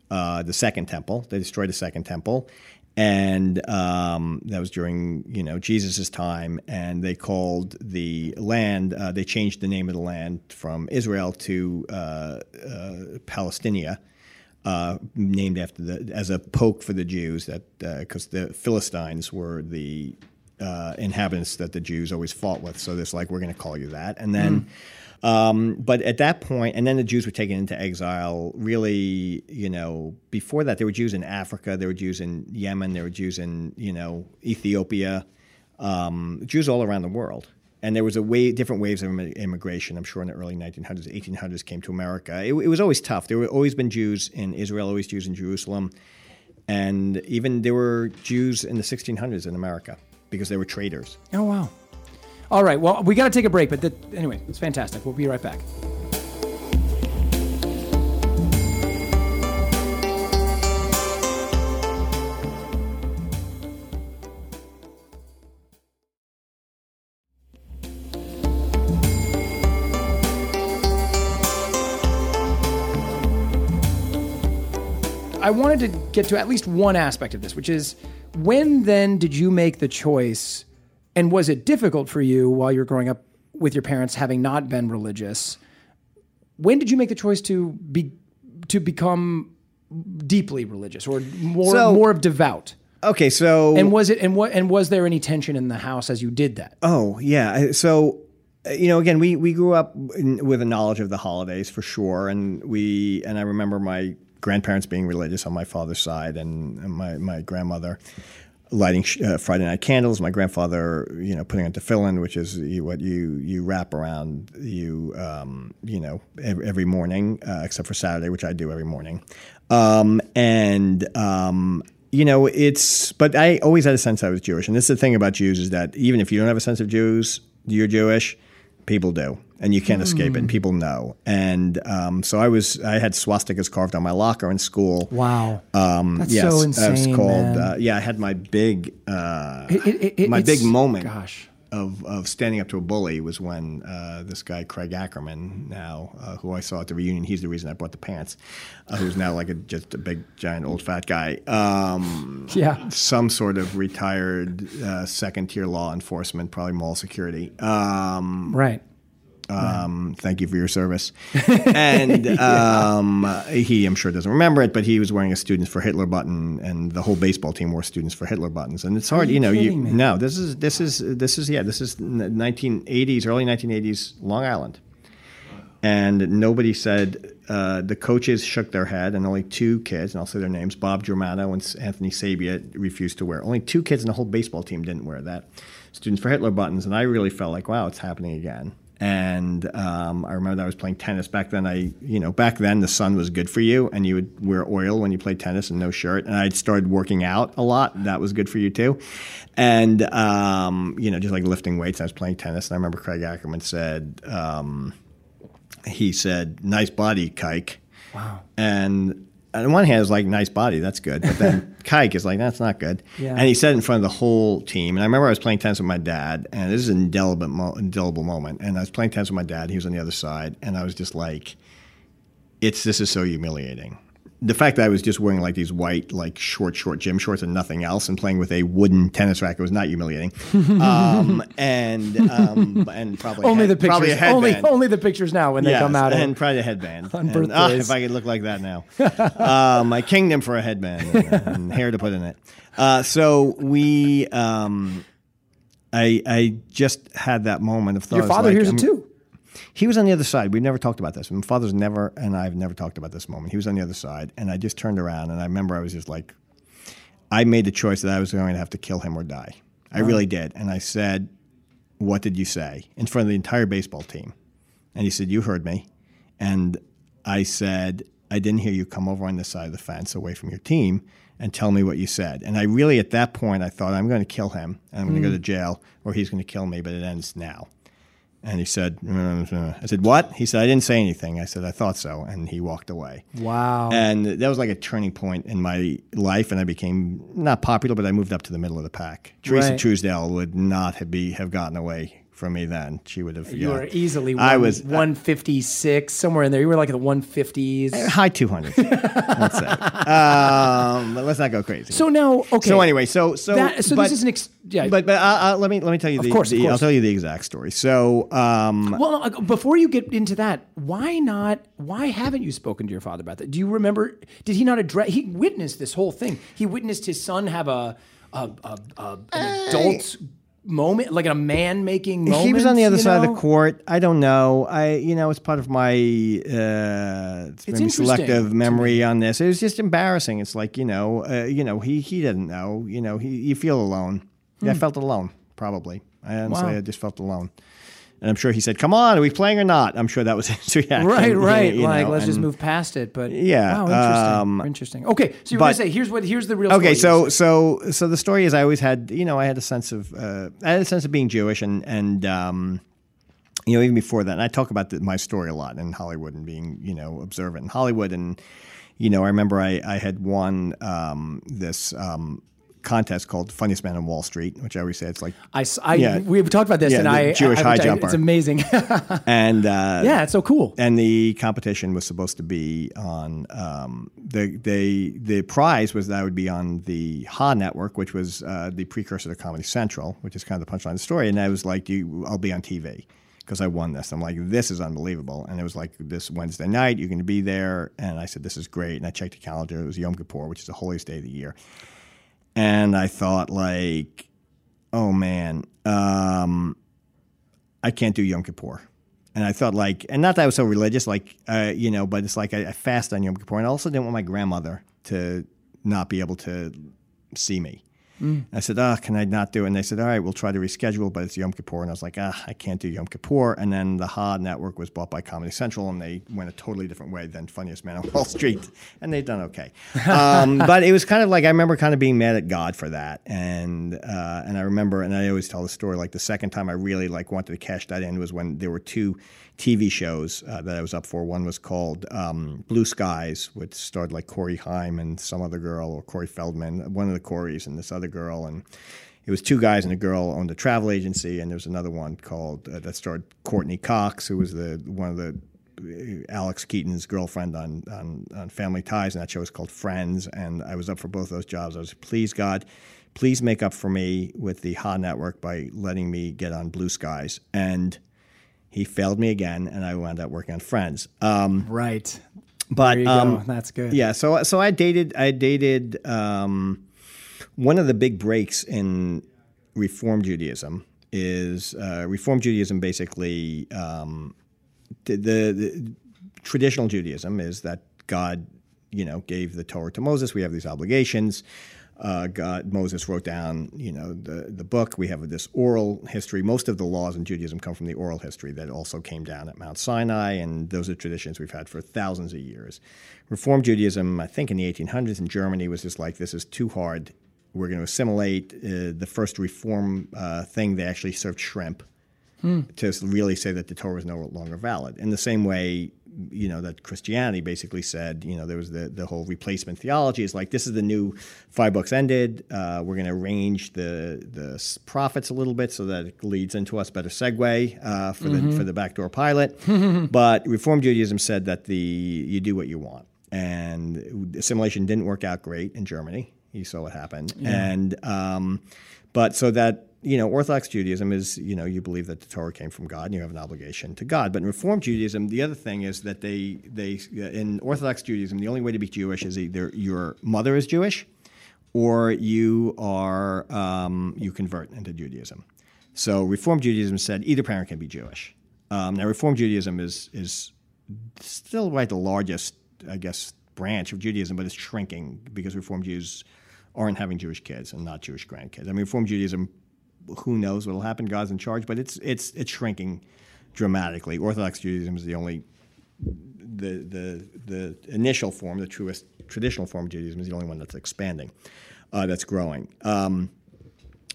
uh, the second temple. They destroyed the second temple. and um, that was during you know Jesus' time, and they called the land. Uh, they changed the name of the land from Israel to uh, uh, Palestinia, uh, named after the as a poke for the Jews that because the Philistines were the uh, inhabitants that the Jews always fought with. So it's like we're going to call you that, and then. Um, but at that point, and then the Jews were taken into exile. Really, you know, before that, there were Jews in Africa, there were Jews in Yemen, there were Jews in you know Ethiopia, um, Jews all around the world. And there was a way different waves of immigration. I'm sure in the early 1900s, 1800s came to America. It, it was always tough. There were always been Jews in Israel, always Jews in Jerusalem, and even there were Jews in the 1600s in America because they were traders. Oh, wow. All right. Well, we got to take a break, but the, anyway, it's fantastic. We'll be right back. I wanted to get to at least one aspect of this, which is when then did you make the choice and was it difficult for you while you were growing up with your parents having not been religious? When did you make the choice to be to become deeply religious or more So- more of devout? Okay, so And was it and what and was there any tension in the house as you did that? Oh yeah. So you know, again, we we grew up in, with a knowledge of the holidays for sure, and we and I remember my grandparents being religious on my father's side, and, my my grandmother lighting uh, Friday night candles. My grandfather, you know, putting on tefillin, which is what you you wrap around you, um, you know, every, every morning, uh, except for Saturday, which I do every morning, um, and. Um, you know, it's, but I always had a sense I was Jewish. And this is the thing about Jews is that even if you don't have a sense of Jews, you're Jewish, people do. And you can't escape it, and people know. And um, so I was, I had swastikas carved on my locker in school. Wow. Um, That's yes, so was insane, called. Uh, yeah, I had my big, uh, It- it- it- my big moment Gosh. of, of standing up to a bully was when uh, this guy Craig Ackerman, now uh, who I saw at the reunion, he's the reason I bought the pants, uh, who's now like a just a big giant old fat guy. Um, Yeah. some sort of retired uh, second tier law enforcement, probably mall security. Um, Right. Um, thank you for your service. And um, he, I'm sure, doesn't remember it, but he was wearing a Students for Hitler button, and the whole baseball team wore Students for Hitler buttons. And it's hard, you you, know. You me? no, this is this is this is yeah, this is 1980s, early 1980s, Long Island, and nobody said. Uh, the coaches shook their head, and only two kids, and I'll say their names: Bob Germano and Anthony Sabia, refused to wear. Only two kids in the whole baseball team didn't wear that. Students for Hitler buttons, and I really felt like, wow, it's happening again. And um, I remember that I was playing tennis back then. I, you know, back then the sun was good for you, and you would wear oil when you played tennis and no shirt. And I'd started working out a lot. That was good for you too. And um, you know, just like lifting weights. I was playing tennis, and I remember Craig Ackerman said, um, he said, "Nice body, Kike." Wow. And on one hand, it's like nice body, that's good. But then Kike is like, that's not good. Yeah. And he said in front of the whole team. And I remember I was playing tennis with my dad, and this is an indelible, mo- indelible moment. And I was playing tennis with my dad. He was on the other side, and I was just like, "It's this is so humiliating." The fact that I was just wearing like these white, like short, short gym shorts and nothing else, and playing with a wooden tennis racket was not humiliating. um, and um, and probably Only a the head- probably pictures. Only only the pictures now when they come out. and of, probably a headband. On And, ah, birthdays. if I could look like that now, uh, my kingdom for a headband and, and hair to put in it. Uh, so we, um, I, I just had that moment of thought. your father like, hears I'm- it too. He was on the other side. We never talked about this. My father's never, and I've never talked about this moment. He was on the other side, and I just turned around, and I remember I was just like, I made the choice that I was going to have to kill him or die. I really uh-huh. did, and I said, "What did you say?" in front of the entire baseball team, and he said, "You heard me," and I said, "I didn't hear you come over on this side of the fence, away from your team." And tell me what you said. And I really, at that point, I thought I'm going to kill him, and I'm going to go to mm. jail, or he's going to kill me. But it ends now. And he said, "Uh, I said, what? He said, I didn't say anything. I said, I thought so. And he walked away. Wow. And that was like a turning point in my life. And I became not popular, but I moved up to the middle of the pack. Teresa Right. Truesdale would not have, be, have gotten away for me then. She would have. You yeah. were easily one, I was- 156, somewhere in there. You were like in the 150s. high 200s. That's it. Um, but let's not go crazy. So now, okay. So anyway, so so that, so but, this is an ex- yeah. but but uh, uh, let me let me tell you the, course, of the- I'll tell you the exact story. So um, well, no, before you get into that, why not? Why haven't you spoken to your father about that? Do you remember? Did he not address? He witnessed this whole thing. He witnessed his son have a, a, a, a an adult moment, like a man making moment. he was on the other side of the court. I don't know. I you know it's part of my uh, it's maybe selective memory on this. It was just embarrassing. It's like you know uh, you know he he didn't know. You know he you feel alone. Yeah, I felt alone probably. I honestly Hmm. Wow. I just felt alone. And I'm sure he said, "Come on, are we playing or not?" I'm sure that was his reaction. Right, right. you like, let's just move past it. But Yeah, wow, interesting. um, interesting. Okay, so you're but- gonna say here's what here's the real. Thing. Okay, so so so the story is I always had you know I had a sense of uh, I had a sense of being Jewish and and um, you know even before that and I talk about the, my story a lot in Hollywood and being you know observant in Hollywood and you know I remember I I had won um, this. Contest called funniest man on wall street which i always say it's like I, I- Yeah. we've talked about this, Yeah, and I Jewish I, high I, jumper. It's amazing. and uh yeah, it's so cool. and the competition was supposed to be on um, the they the prize was that I would be on the Ha Network, which was uh, the precursor to Comedy Central, which is kind of the punchline of the story. And I was like, "You, I'll be on TV." Because I won this, I'm like, this is unbelievable. And it was like this Wednesday night, you're going to be there. And I said, this is great. And I checked the calendar. It was Yom Kippur, which is the holiest day of the year. And I thought, like, oh man, um, I can't do Yom Kippur. And I thought, like, and not that I was so religious, like, uh, you know, but it's like I, I fast on Yom Kippur. And I also didn't want my grandmother to not be able to see me. I said, ah, can I not do it? And they said, all right, we'll try to reschedule, but it's Yom Kippur. And I was like, ah, I can't do Yom Kippur. And then the Ha Network was bought by Comedy Central, and they went a totally different way than Funniest Man on Wall Street. And they've done okay. Um, but it was kind of like, I remember kind of being mad at God for that. And uh, and I remember, and I always tell the story, like the second time I really like wanted to cash that in was when there were two TV shows uh, that I was up for. One was called um, Blue Skies, which starred like Corey Haim and some other girl, or Corey Feldman, one of the Coreys, and this other girl. And it was two guys and a girl owned a travel agency. And there was another one called uh, that starred Courteney Cox, who was the one of the uh, Alex Keaton's girlfriend on, on, on Family Ties, and that show was called Friends. And I was up for both those jobs. I was, please, God, please make up for me with the Ha Network by letting me get on Blue Skies. And he failed me again, and I wound up working on Friends. Um, Right. but um, go. That's good. yeah, so so I dated I dated um, one of the big breaks in Reform Judaism is uh, Reform Judaism basically um, the, the, the traditional Judaism is that God you know gave the Torah to Moses. We have these obligations. Uh, God, Moses wrote down, you know, the, the book. We have this oral history. Most of the laws in Judaism come from the oral history that also came down at Mount Sinai, and those are traditions we've had for thousands of years. Reform Judaism, I think in the 1800s in Germany, was just like, this is too hard. We're going to assimilate. Uh, the first reform uh, thing, they actually served shrimp to really say that the Torah was no longer valid. In the same way, you know, that Christianity basically said, you know, there was the, the whole replacement theology is like, this is the new five books ended. Uh, we're going to arrange the the prophets a little bit so that it leads into us better segue uh, for the for the backdoor pilot. but Reform Judaism said that the you do what you want, and assimilation didn't work out great in Germany. You saw what happened, and um, but so that you know, Orthodox Judaism is, you know, you believe that the Torah came from God and you have an obligation to God. But in Reform Judaism, the other thing is that they, they in Orthodox Judaism, the only way to be Jewish is either your mother is Jewish or you are, um, you convert into Judaism. So Reform Judaism said either parent can be Jewish. Um, now, Reform Judaism is, is still right the largest, I guess, branch of Judaism, but it's shrinking because Reform Jews aren't having Jewish kids and not Jewish grandkids. I mean, Reform Judaism who knows what'll happen? God's in charge, but it's it's it's shrinking dramatically. Orthodox Judaism is the only the the the initial form, the truest traditional form of Judaism is the only one that's expanding, uh, that's growing. Um,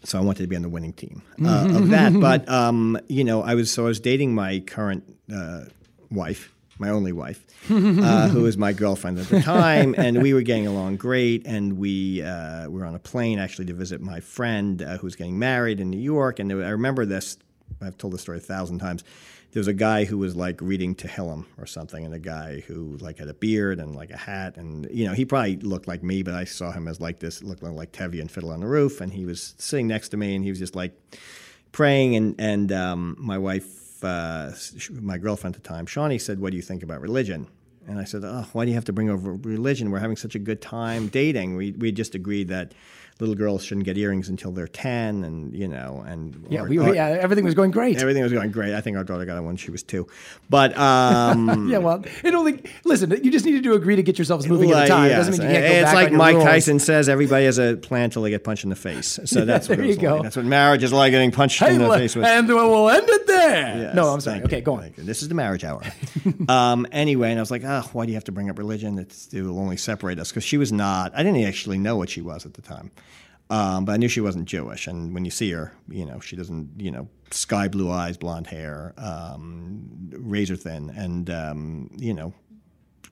so I wanted to be on the winning team uh, of that. But um, you know, I was so I was dating my current uh, wife, my only wife, uh, who was my girlfriend at the time, and we were getting along great. And we uh, were on a plane actually to visit my friend uh, who was getting married in New York. And there, I remember this I've told this story a thousand times. There was a guy who was like reading Tehillim or something, and a guy who like had a beard and like a hat, and you know he probably looked like me, but I saw him as like this, looked like Tevye and Fiddler on the Roof, and he was sitting next to me, and he was just like praying, and and um, my wife, uh, my girlfriend at the time, Shawnee, said, "What do you think about religion?" And I said, "Oh, why do you have to bring over religion? We're having such a good time dating. We we just agreed that." Little girls shouldn't get earrings until they're 10 and you know and yeah, our, we, our, yeah everything was going great. Everything was going great. I think our daughter got it when she was two. But um, yeah well it only listen you just needed to agree to get yourselves moving like, at a time. yes. it doesn't mean you can't go it's back like mike rules. tyson says everybody has a plan till they get punched in the face. So that's yeah, what there you go. like. that's what marriage is like getting punched hey, in the face with. and we'll end it there. Yes, no i'm sorry. okay you, go on. This is the marriage hour. Um, anyway and i was like oh why do you have to bring up religion? It's, it will only separate us. Because she was not i didn't actually know what she was at the time um, but I knew she wasn't Jewish. And when you see her, you know, she doesn't, you know, sky blue eyes, blonde hair, um, razor thin, and, um, you know,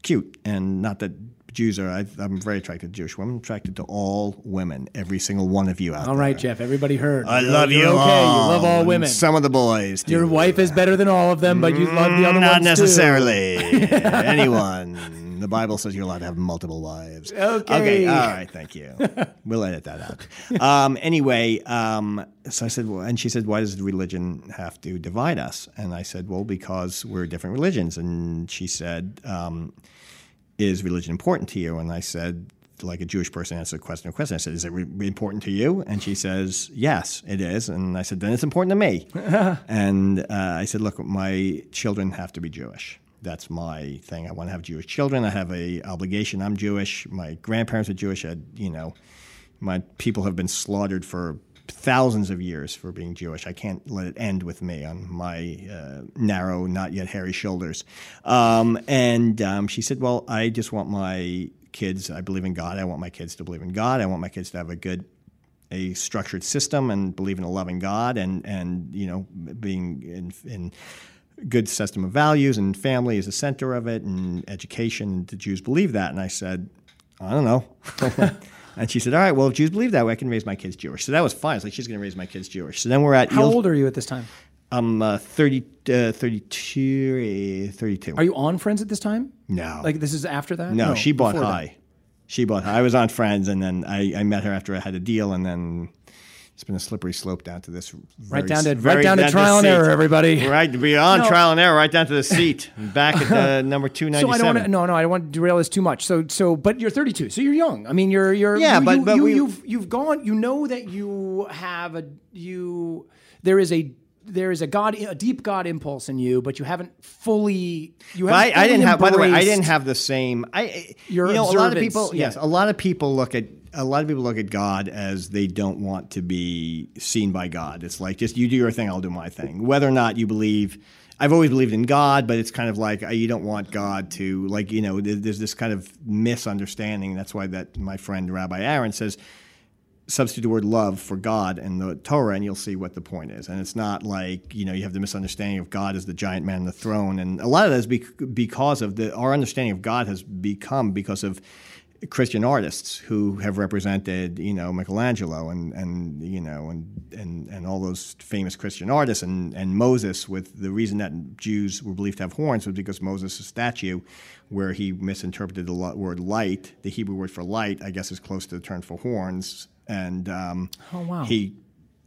cute. And not that Jews are, I, am very attracted to Jewish women. I'm attracted to all women, every single one of you out All there. right, Jeff, everybody heard. I You're- love you okay. all. You love all women. Some of the boys. Your wife is better than all of them, but you love the other Not ones too. necessarily. Anyone. The Bible says you're allowed to have multiple wives. Okay. Okay. All right. Thank you. we'll edit that out. Um, anyway, um, so I said, well, and she said, why does religion have to divide us? And I said, well, because we're different religions. And she said, um, is religion important to you? And I said, like a Jewish person answered a question, a question. I said, "Is it re- important to you?" And she says, "Yes, it is." And I said, "Then it's important to me." and uh, I said, "Look, my children have to be Jewish. That's my thing. I want to have Jewish children. I have a obligation. I'm Jewish. My grandparents are Jewish. I, you know, my people have been slaughtered for thousands of years for being Jewish. I can't let it end with me on my uh, narrow, not yet hairy shoulders. Um, and um, she said, Well, I just want my kids, I believe in God. I want my kids to believe in God. I want my kids to have a good, a structured system and believe in a loving God and, and you know, being in, in good system of values and family is the center of it and education. The Jews believe that. And I said, I don't know. And she said, "All right, well, if Jews believe that way, I can raise my kids Jewish." So that was fine. It's like she's going to raise my kids Jewish. So then we're at How Eel- old are you at this time? I'm uh, 30, uh, 32, uh, 32. Are you on Friends at this time? no, Like this is after that? no, she bought that. She bought high. I was on Friends, and then I, I met her after I had a deal, and then it's been a slippery slope down to this. Right down to very right down to the trial and seat. error, everybody. Right, beyond No. trial and error, right down to the seat, back at the number two ninety seven. So I don't want to. No, no, I don't want to derail this too much. So, so, but you're 32, so you're young. I mean, you're, you're. Yeah, you, but- you, but you, we- you've, you've gone. You know that you have a you. There is a there is a God, a deep God impulse in you, but you haven't fully. You I, haven't I didn't have. By the way, I didn't have the same. I Your you know a lot of observance, people. yeah. Yes, a lot of people look at a lot of people look at God as they don't want to be seen by God. It's like just you do your thing, I'll do my thing. Whether or not you believe. I've always believed in God, but it's kind of like uh, you don't want God to like you know. There's this kind of misunderstanding. That's why that my friend Rabbi Aaron says substitute the word love for God in the Torah, and you'll see what the point is. And it's not like you know you have the misunderstanding of God as the giant man on the throne, and a lot of that is bec- because of the our understanding of God has become because of Christian artists who have represented, you know, Michelangelo and, and you know and, and and all those famous Christian artists and, and Moses. With the reason that Jews were believed to have horns was because Moses' statue, where he misinterpreted the word light, the Hebrew word for light, I guess is close to the term for horns, and um, Oh, wow. he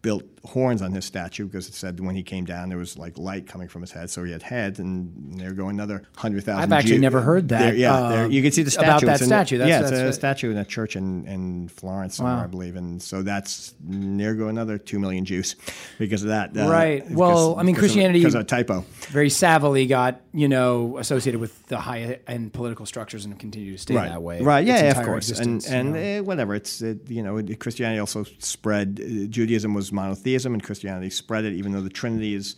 built horns on his statue because it said when he came down there was like light coming from his head, so he had heads, and there go another hundred thousand. I've actually never heard that, There, yeah, uh, there, you can see the statue about that It's statue. That's- yeah, it's that's a what- statue in a church in, in Florence, somewhere, Wow. I believe, and so that's near go another two million Jews because of that. uh, Right. Well, I mean, Christianity- because of a typo. very savvily got you know associated with the high end political structures and continue to stay right. that way. Right. Yeah, yeah, of course. And existence, you know. eh, whatever. It's it, you know Christianity also spread. uh, Judaism was monotheism, and Christianity spread it. Even though the Trinity is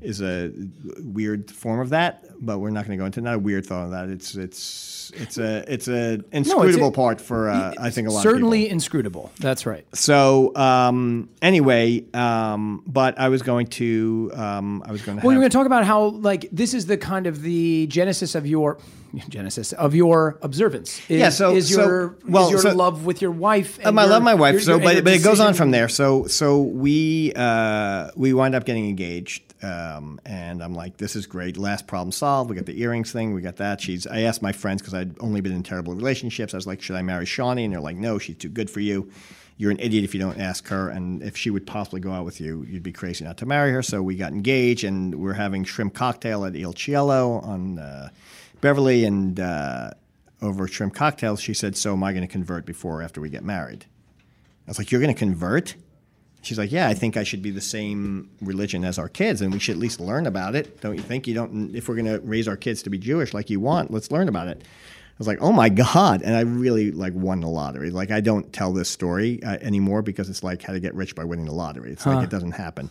is a weird form of that, but we're not going to go into not a weird thought of that. It's it's it's a it's a inscrutable part for uh, I think a lot of people certainly inscrutable. That's right. So um, anyway, um, but I was going to um, I was going to. Well, have, you're going to talk about how like this is the kind of the genesis of your Genesis of your observance. Is, Yeah, so- is so- your well, is your so- love with your wife. Um, and I your- love my wife, your- so your- but but it goes on from there. So so we uh, we wind up getting engaged, um, and I'm like, this is great. Last problem solved. We got the earrings thing. We got that. She's. I asked my friends because I'd only been in terrible relationships. I was like, should I marry Shawnee? And they're like, no, she's too good for you. You're an idiot if you don't ask her. And if she would possibly go out with you, you'd be crazy not to marry her. So we got engaged, and we're having shrimp cocktail at Il Cielo on uh, Beverly, and uh, over shrimp cocktails, she said, "So am I going to convert before or after we get married?" I was like, "You're going to convert?" She's like, "Yeah, I think I should be the same religion as our kids, and we should at least learn about it. Don't you think? You don't. If we're going to raise our kids to be Jewish like you want, let's learn about it." I was like, "Oh my god!" And I really like won the lottery. Like I don't tell this story uh, anymore because it's like how to get rich by winning the lottery. It's like it doesn't happen.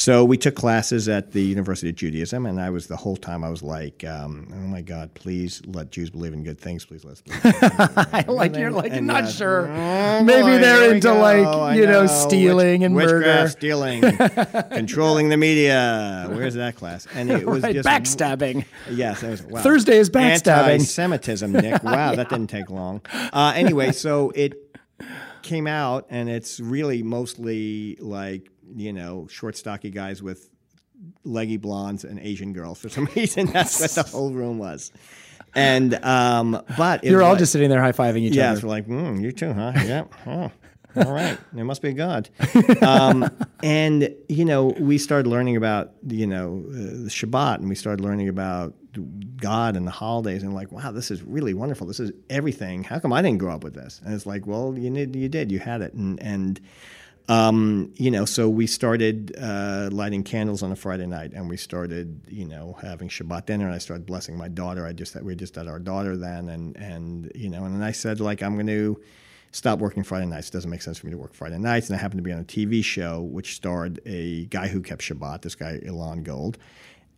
So we took classes at the University of Judaism, and I was the whole time I was like, um, "Oh my God, please let Jews believe in good things. Please let us believe." in good things." I like you're like And, not uh, sure. oh, Maybe boy, they're into go. like you know, Witch- stealing and witchcraft, murder, stealing, controlling the media. Where's that class? And it was right? just Backstabbing. Yes, it was, wow. Thursday is backstabbing. Anti-Semitism, Nick. Wow, that didn't take long. Uh, anyway, so it came out, and it's really mostly like you know short, stocky guys with leggy blondes and Asian girls. For some reason, that's what the whole room was. And um, but You're all like- just sitting there high fiving each yeah, other. so like, mm, you too, huh? Yeah. All right. There must be a God. Um, and, you know, we started learning about, you know, uh, the Shabbat and we started learning about God and the holidays and like, wow, this is really wonderful. This is everything. How come I didn't grow up with this? And it's like, well, you did, you did, you had it. And, and, um, you know, so we started uh, lighting candles on a Friday night, and we started, you know, having Shabbat dinner. And I started blessing my daughter. I just we just had our daughter then, and and you know, and I said like I'm going to stop working Friday nights. It doesn't make sense for me to work Friday nights. And I happened to be on a TV show which starred a guy who kept Shabbat. This guy Elon Gold.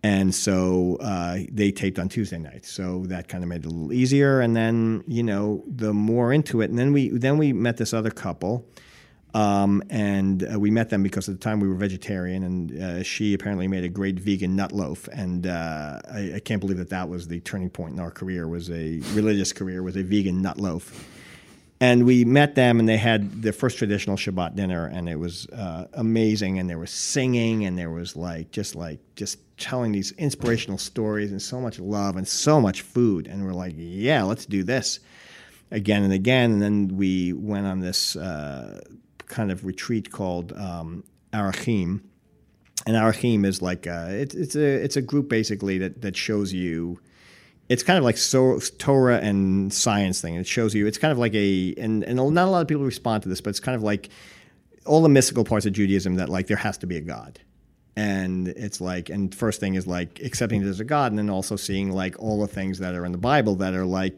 And so uh, they taped on Tuesday nights, so that kind of made it a little easier. And then, you know, the more into it, and then we then we met this other couple, um, and uh, we met them because at the time we were vegetarian, and uh, she apparently made a great vegan nut loaf, and uh, I, I can't believe that that was the turning point in our career. Was a religious career was a vegan nut loaf, and we met them, and they had their first traditional Shabbat dinner, and it was uh, amazing, and there was singing, and there was like just like just telling these inspirational stories, and so much love, and so much food, and we're like, yeah, let's do this again and again. And then we went on this uh, kind of retreat called um, Arachim. And Arachim is like a, it, it's a it's a group basically that that shows you. It's kind of like so, Torah and science thing. It shows you. It's kind of like a and and not a lot of people respond to this, but it's kind of like all the mystical parts of Judaism that like there has to be a God. And it's like, and first thing is like accepting there's a God, and then also seeing like all the things that are in the Bible that are like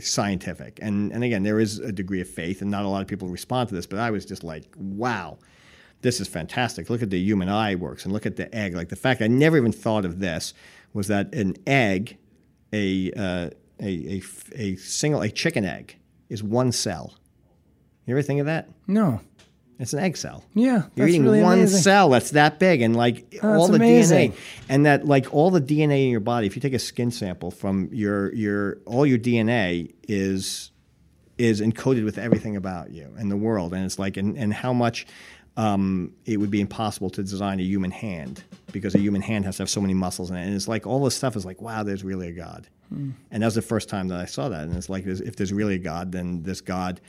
scientific. And and again, there is a degree of faith, and not a lot of people respond to this. But I was just like, wow, this is fantastic. Look at the human eye works, and look at the egg. Like the fact I never even thought of this was that an egg, a uh, a, a a single a chicken egg is one cell. You ever think of that? No. It's an egg cell. Yeah, You're that's eating really one amazing. cell that's that big, and like Oh, all the amazing. DNA, and that like all the DNA in your body. If you take a skin sample from your your all your DNA is is encoded with everything about you and the world, and it's like and and how much. Um, it would be impossible to design a human hand because a human hand has to have so many muscles in it, and it's like all this stuff is like, wow, there's really a God, Hmm. and that was the first time that I saw that, and it's like, if there's really a God, then this God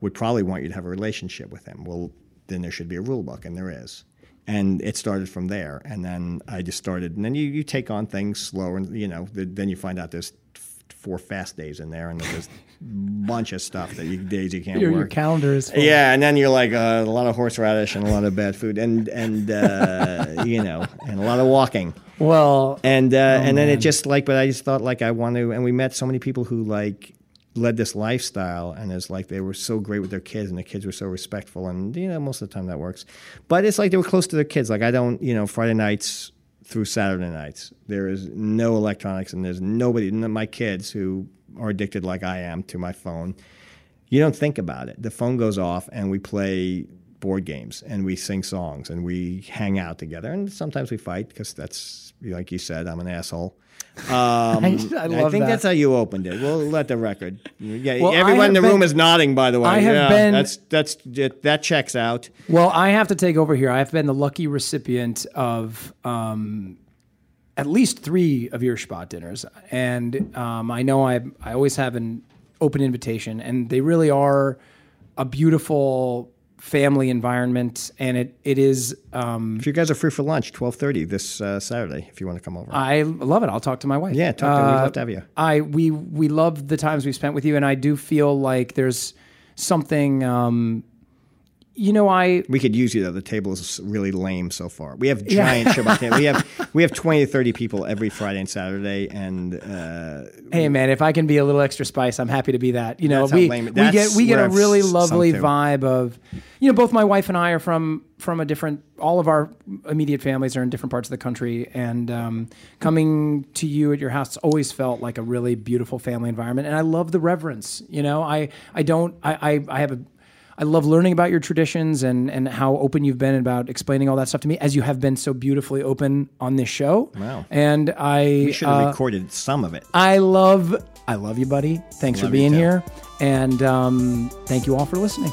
would probably want you to have a relationship with him. Well, then there should be a rule book, and there is. And it started from there. And then I just started, and then you, you take on things slower, and you know, the, then you find out there's f- four fast days in there, and there's a bunch of stuff that you days you can't Your, your work. calendar is full. Yeah, and then you're like uh, a lot of horseradish and a lot of bad food, and and uh, you know, and a lot of walking Well, and uh, and then it just like but i just thought like i want to and we met so many people who like led this lifestyle and it's like they were so great with their kids and the kids were so respectful and you know most of the time that works. But it's like they were close to their kids. Like i don't you know friday nights through saturday nights there is no electronics and there's nobody my kids who are addicted like i am to my phone. You don't think about it. The phone goes off, and we play board games and we sing songs and we hang out together. And sometimes we fight because that's, like you said, I'm an asshole. Um, I love think that. that's how you opened it. We'll let the record. Yeah, Well, everyone in the room is nodding. By the way, I have yeah, been- That's that's that checks out. Well, I have to take over here. I've been the lucky recipient of um, at least three of your spot dinners, and um, I know I I always have an open invitation, and they really are a beautiful family environment, and it it is. Um, If you guys are free for lunch, twelve thirty this uh, Saturday, if you want to come over. I love it. I'll talk to my wife. yeah, talk to we'd Uh, love to have you. I we we love the times we spent with you, and I do feel like there's something. Um, you know, I We could use you though. The table is really lame so far. We have giant Shabbat table. We have we have twenty to thirty people every Friday and Saturday, and uh, Hey man, if I can be a little extra spice, I'm happy to be that. You know, we we get we get a really lovely vibe of, you know, both my wife and I are from from a different. All of our immediate families are in different parts of the country, and um, coming to you at your house always felt like a really beautiful family environment. And I love the reverence. You know, I I don't I I, I have a. I love learning about your traditions and, and how open you've been about explaining all that stuff to me, as you have been so beautifully open on this show. Wow. And I we should have uh, recorded some of it. I love I love you, buddy. Thanks for Love you being here. And um, thank you all for listening.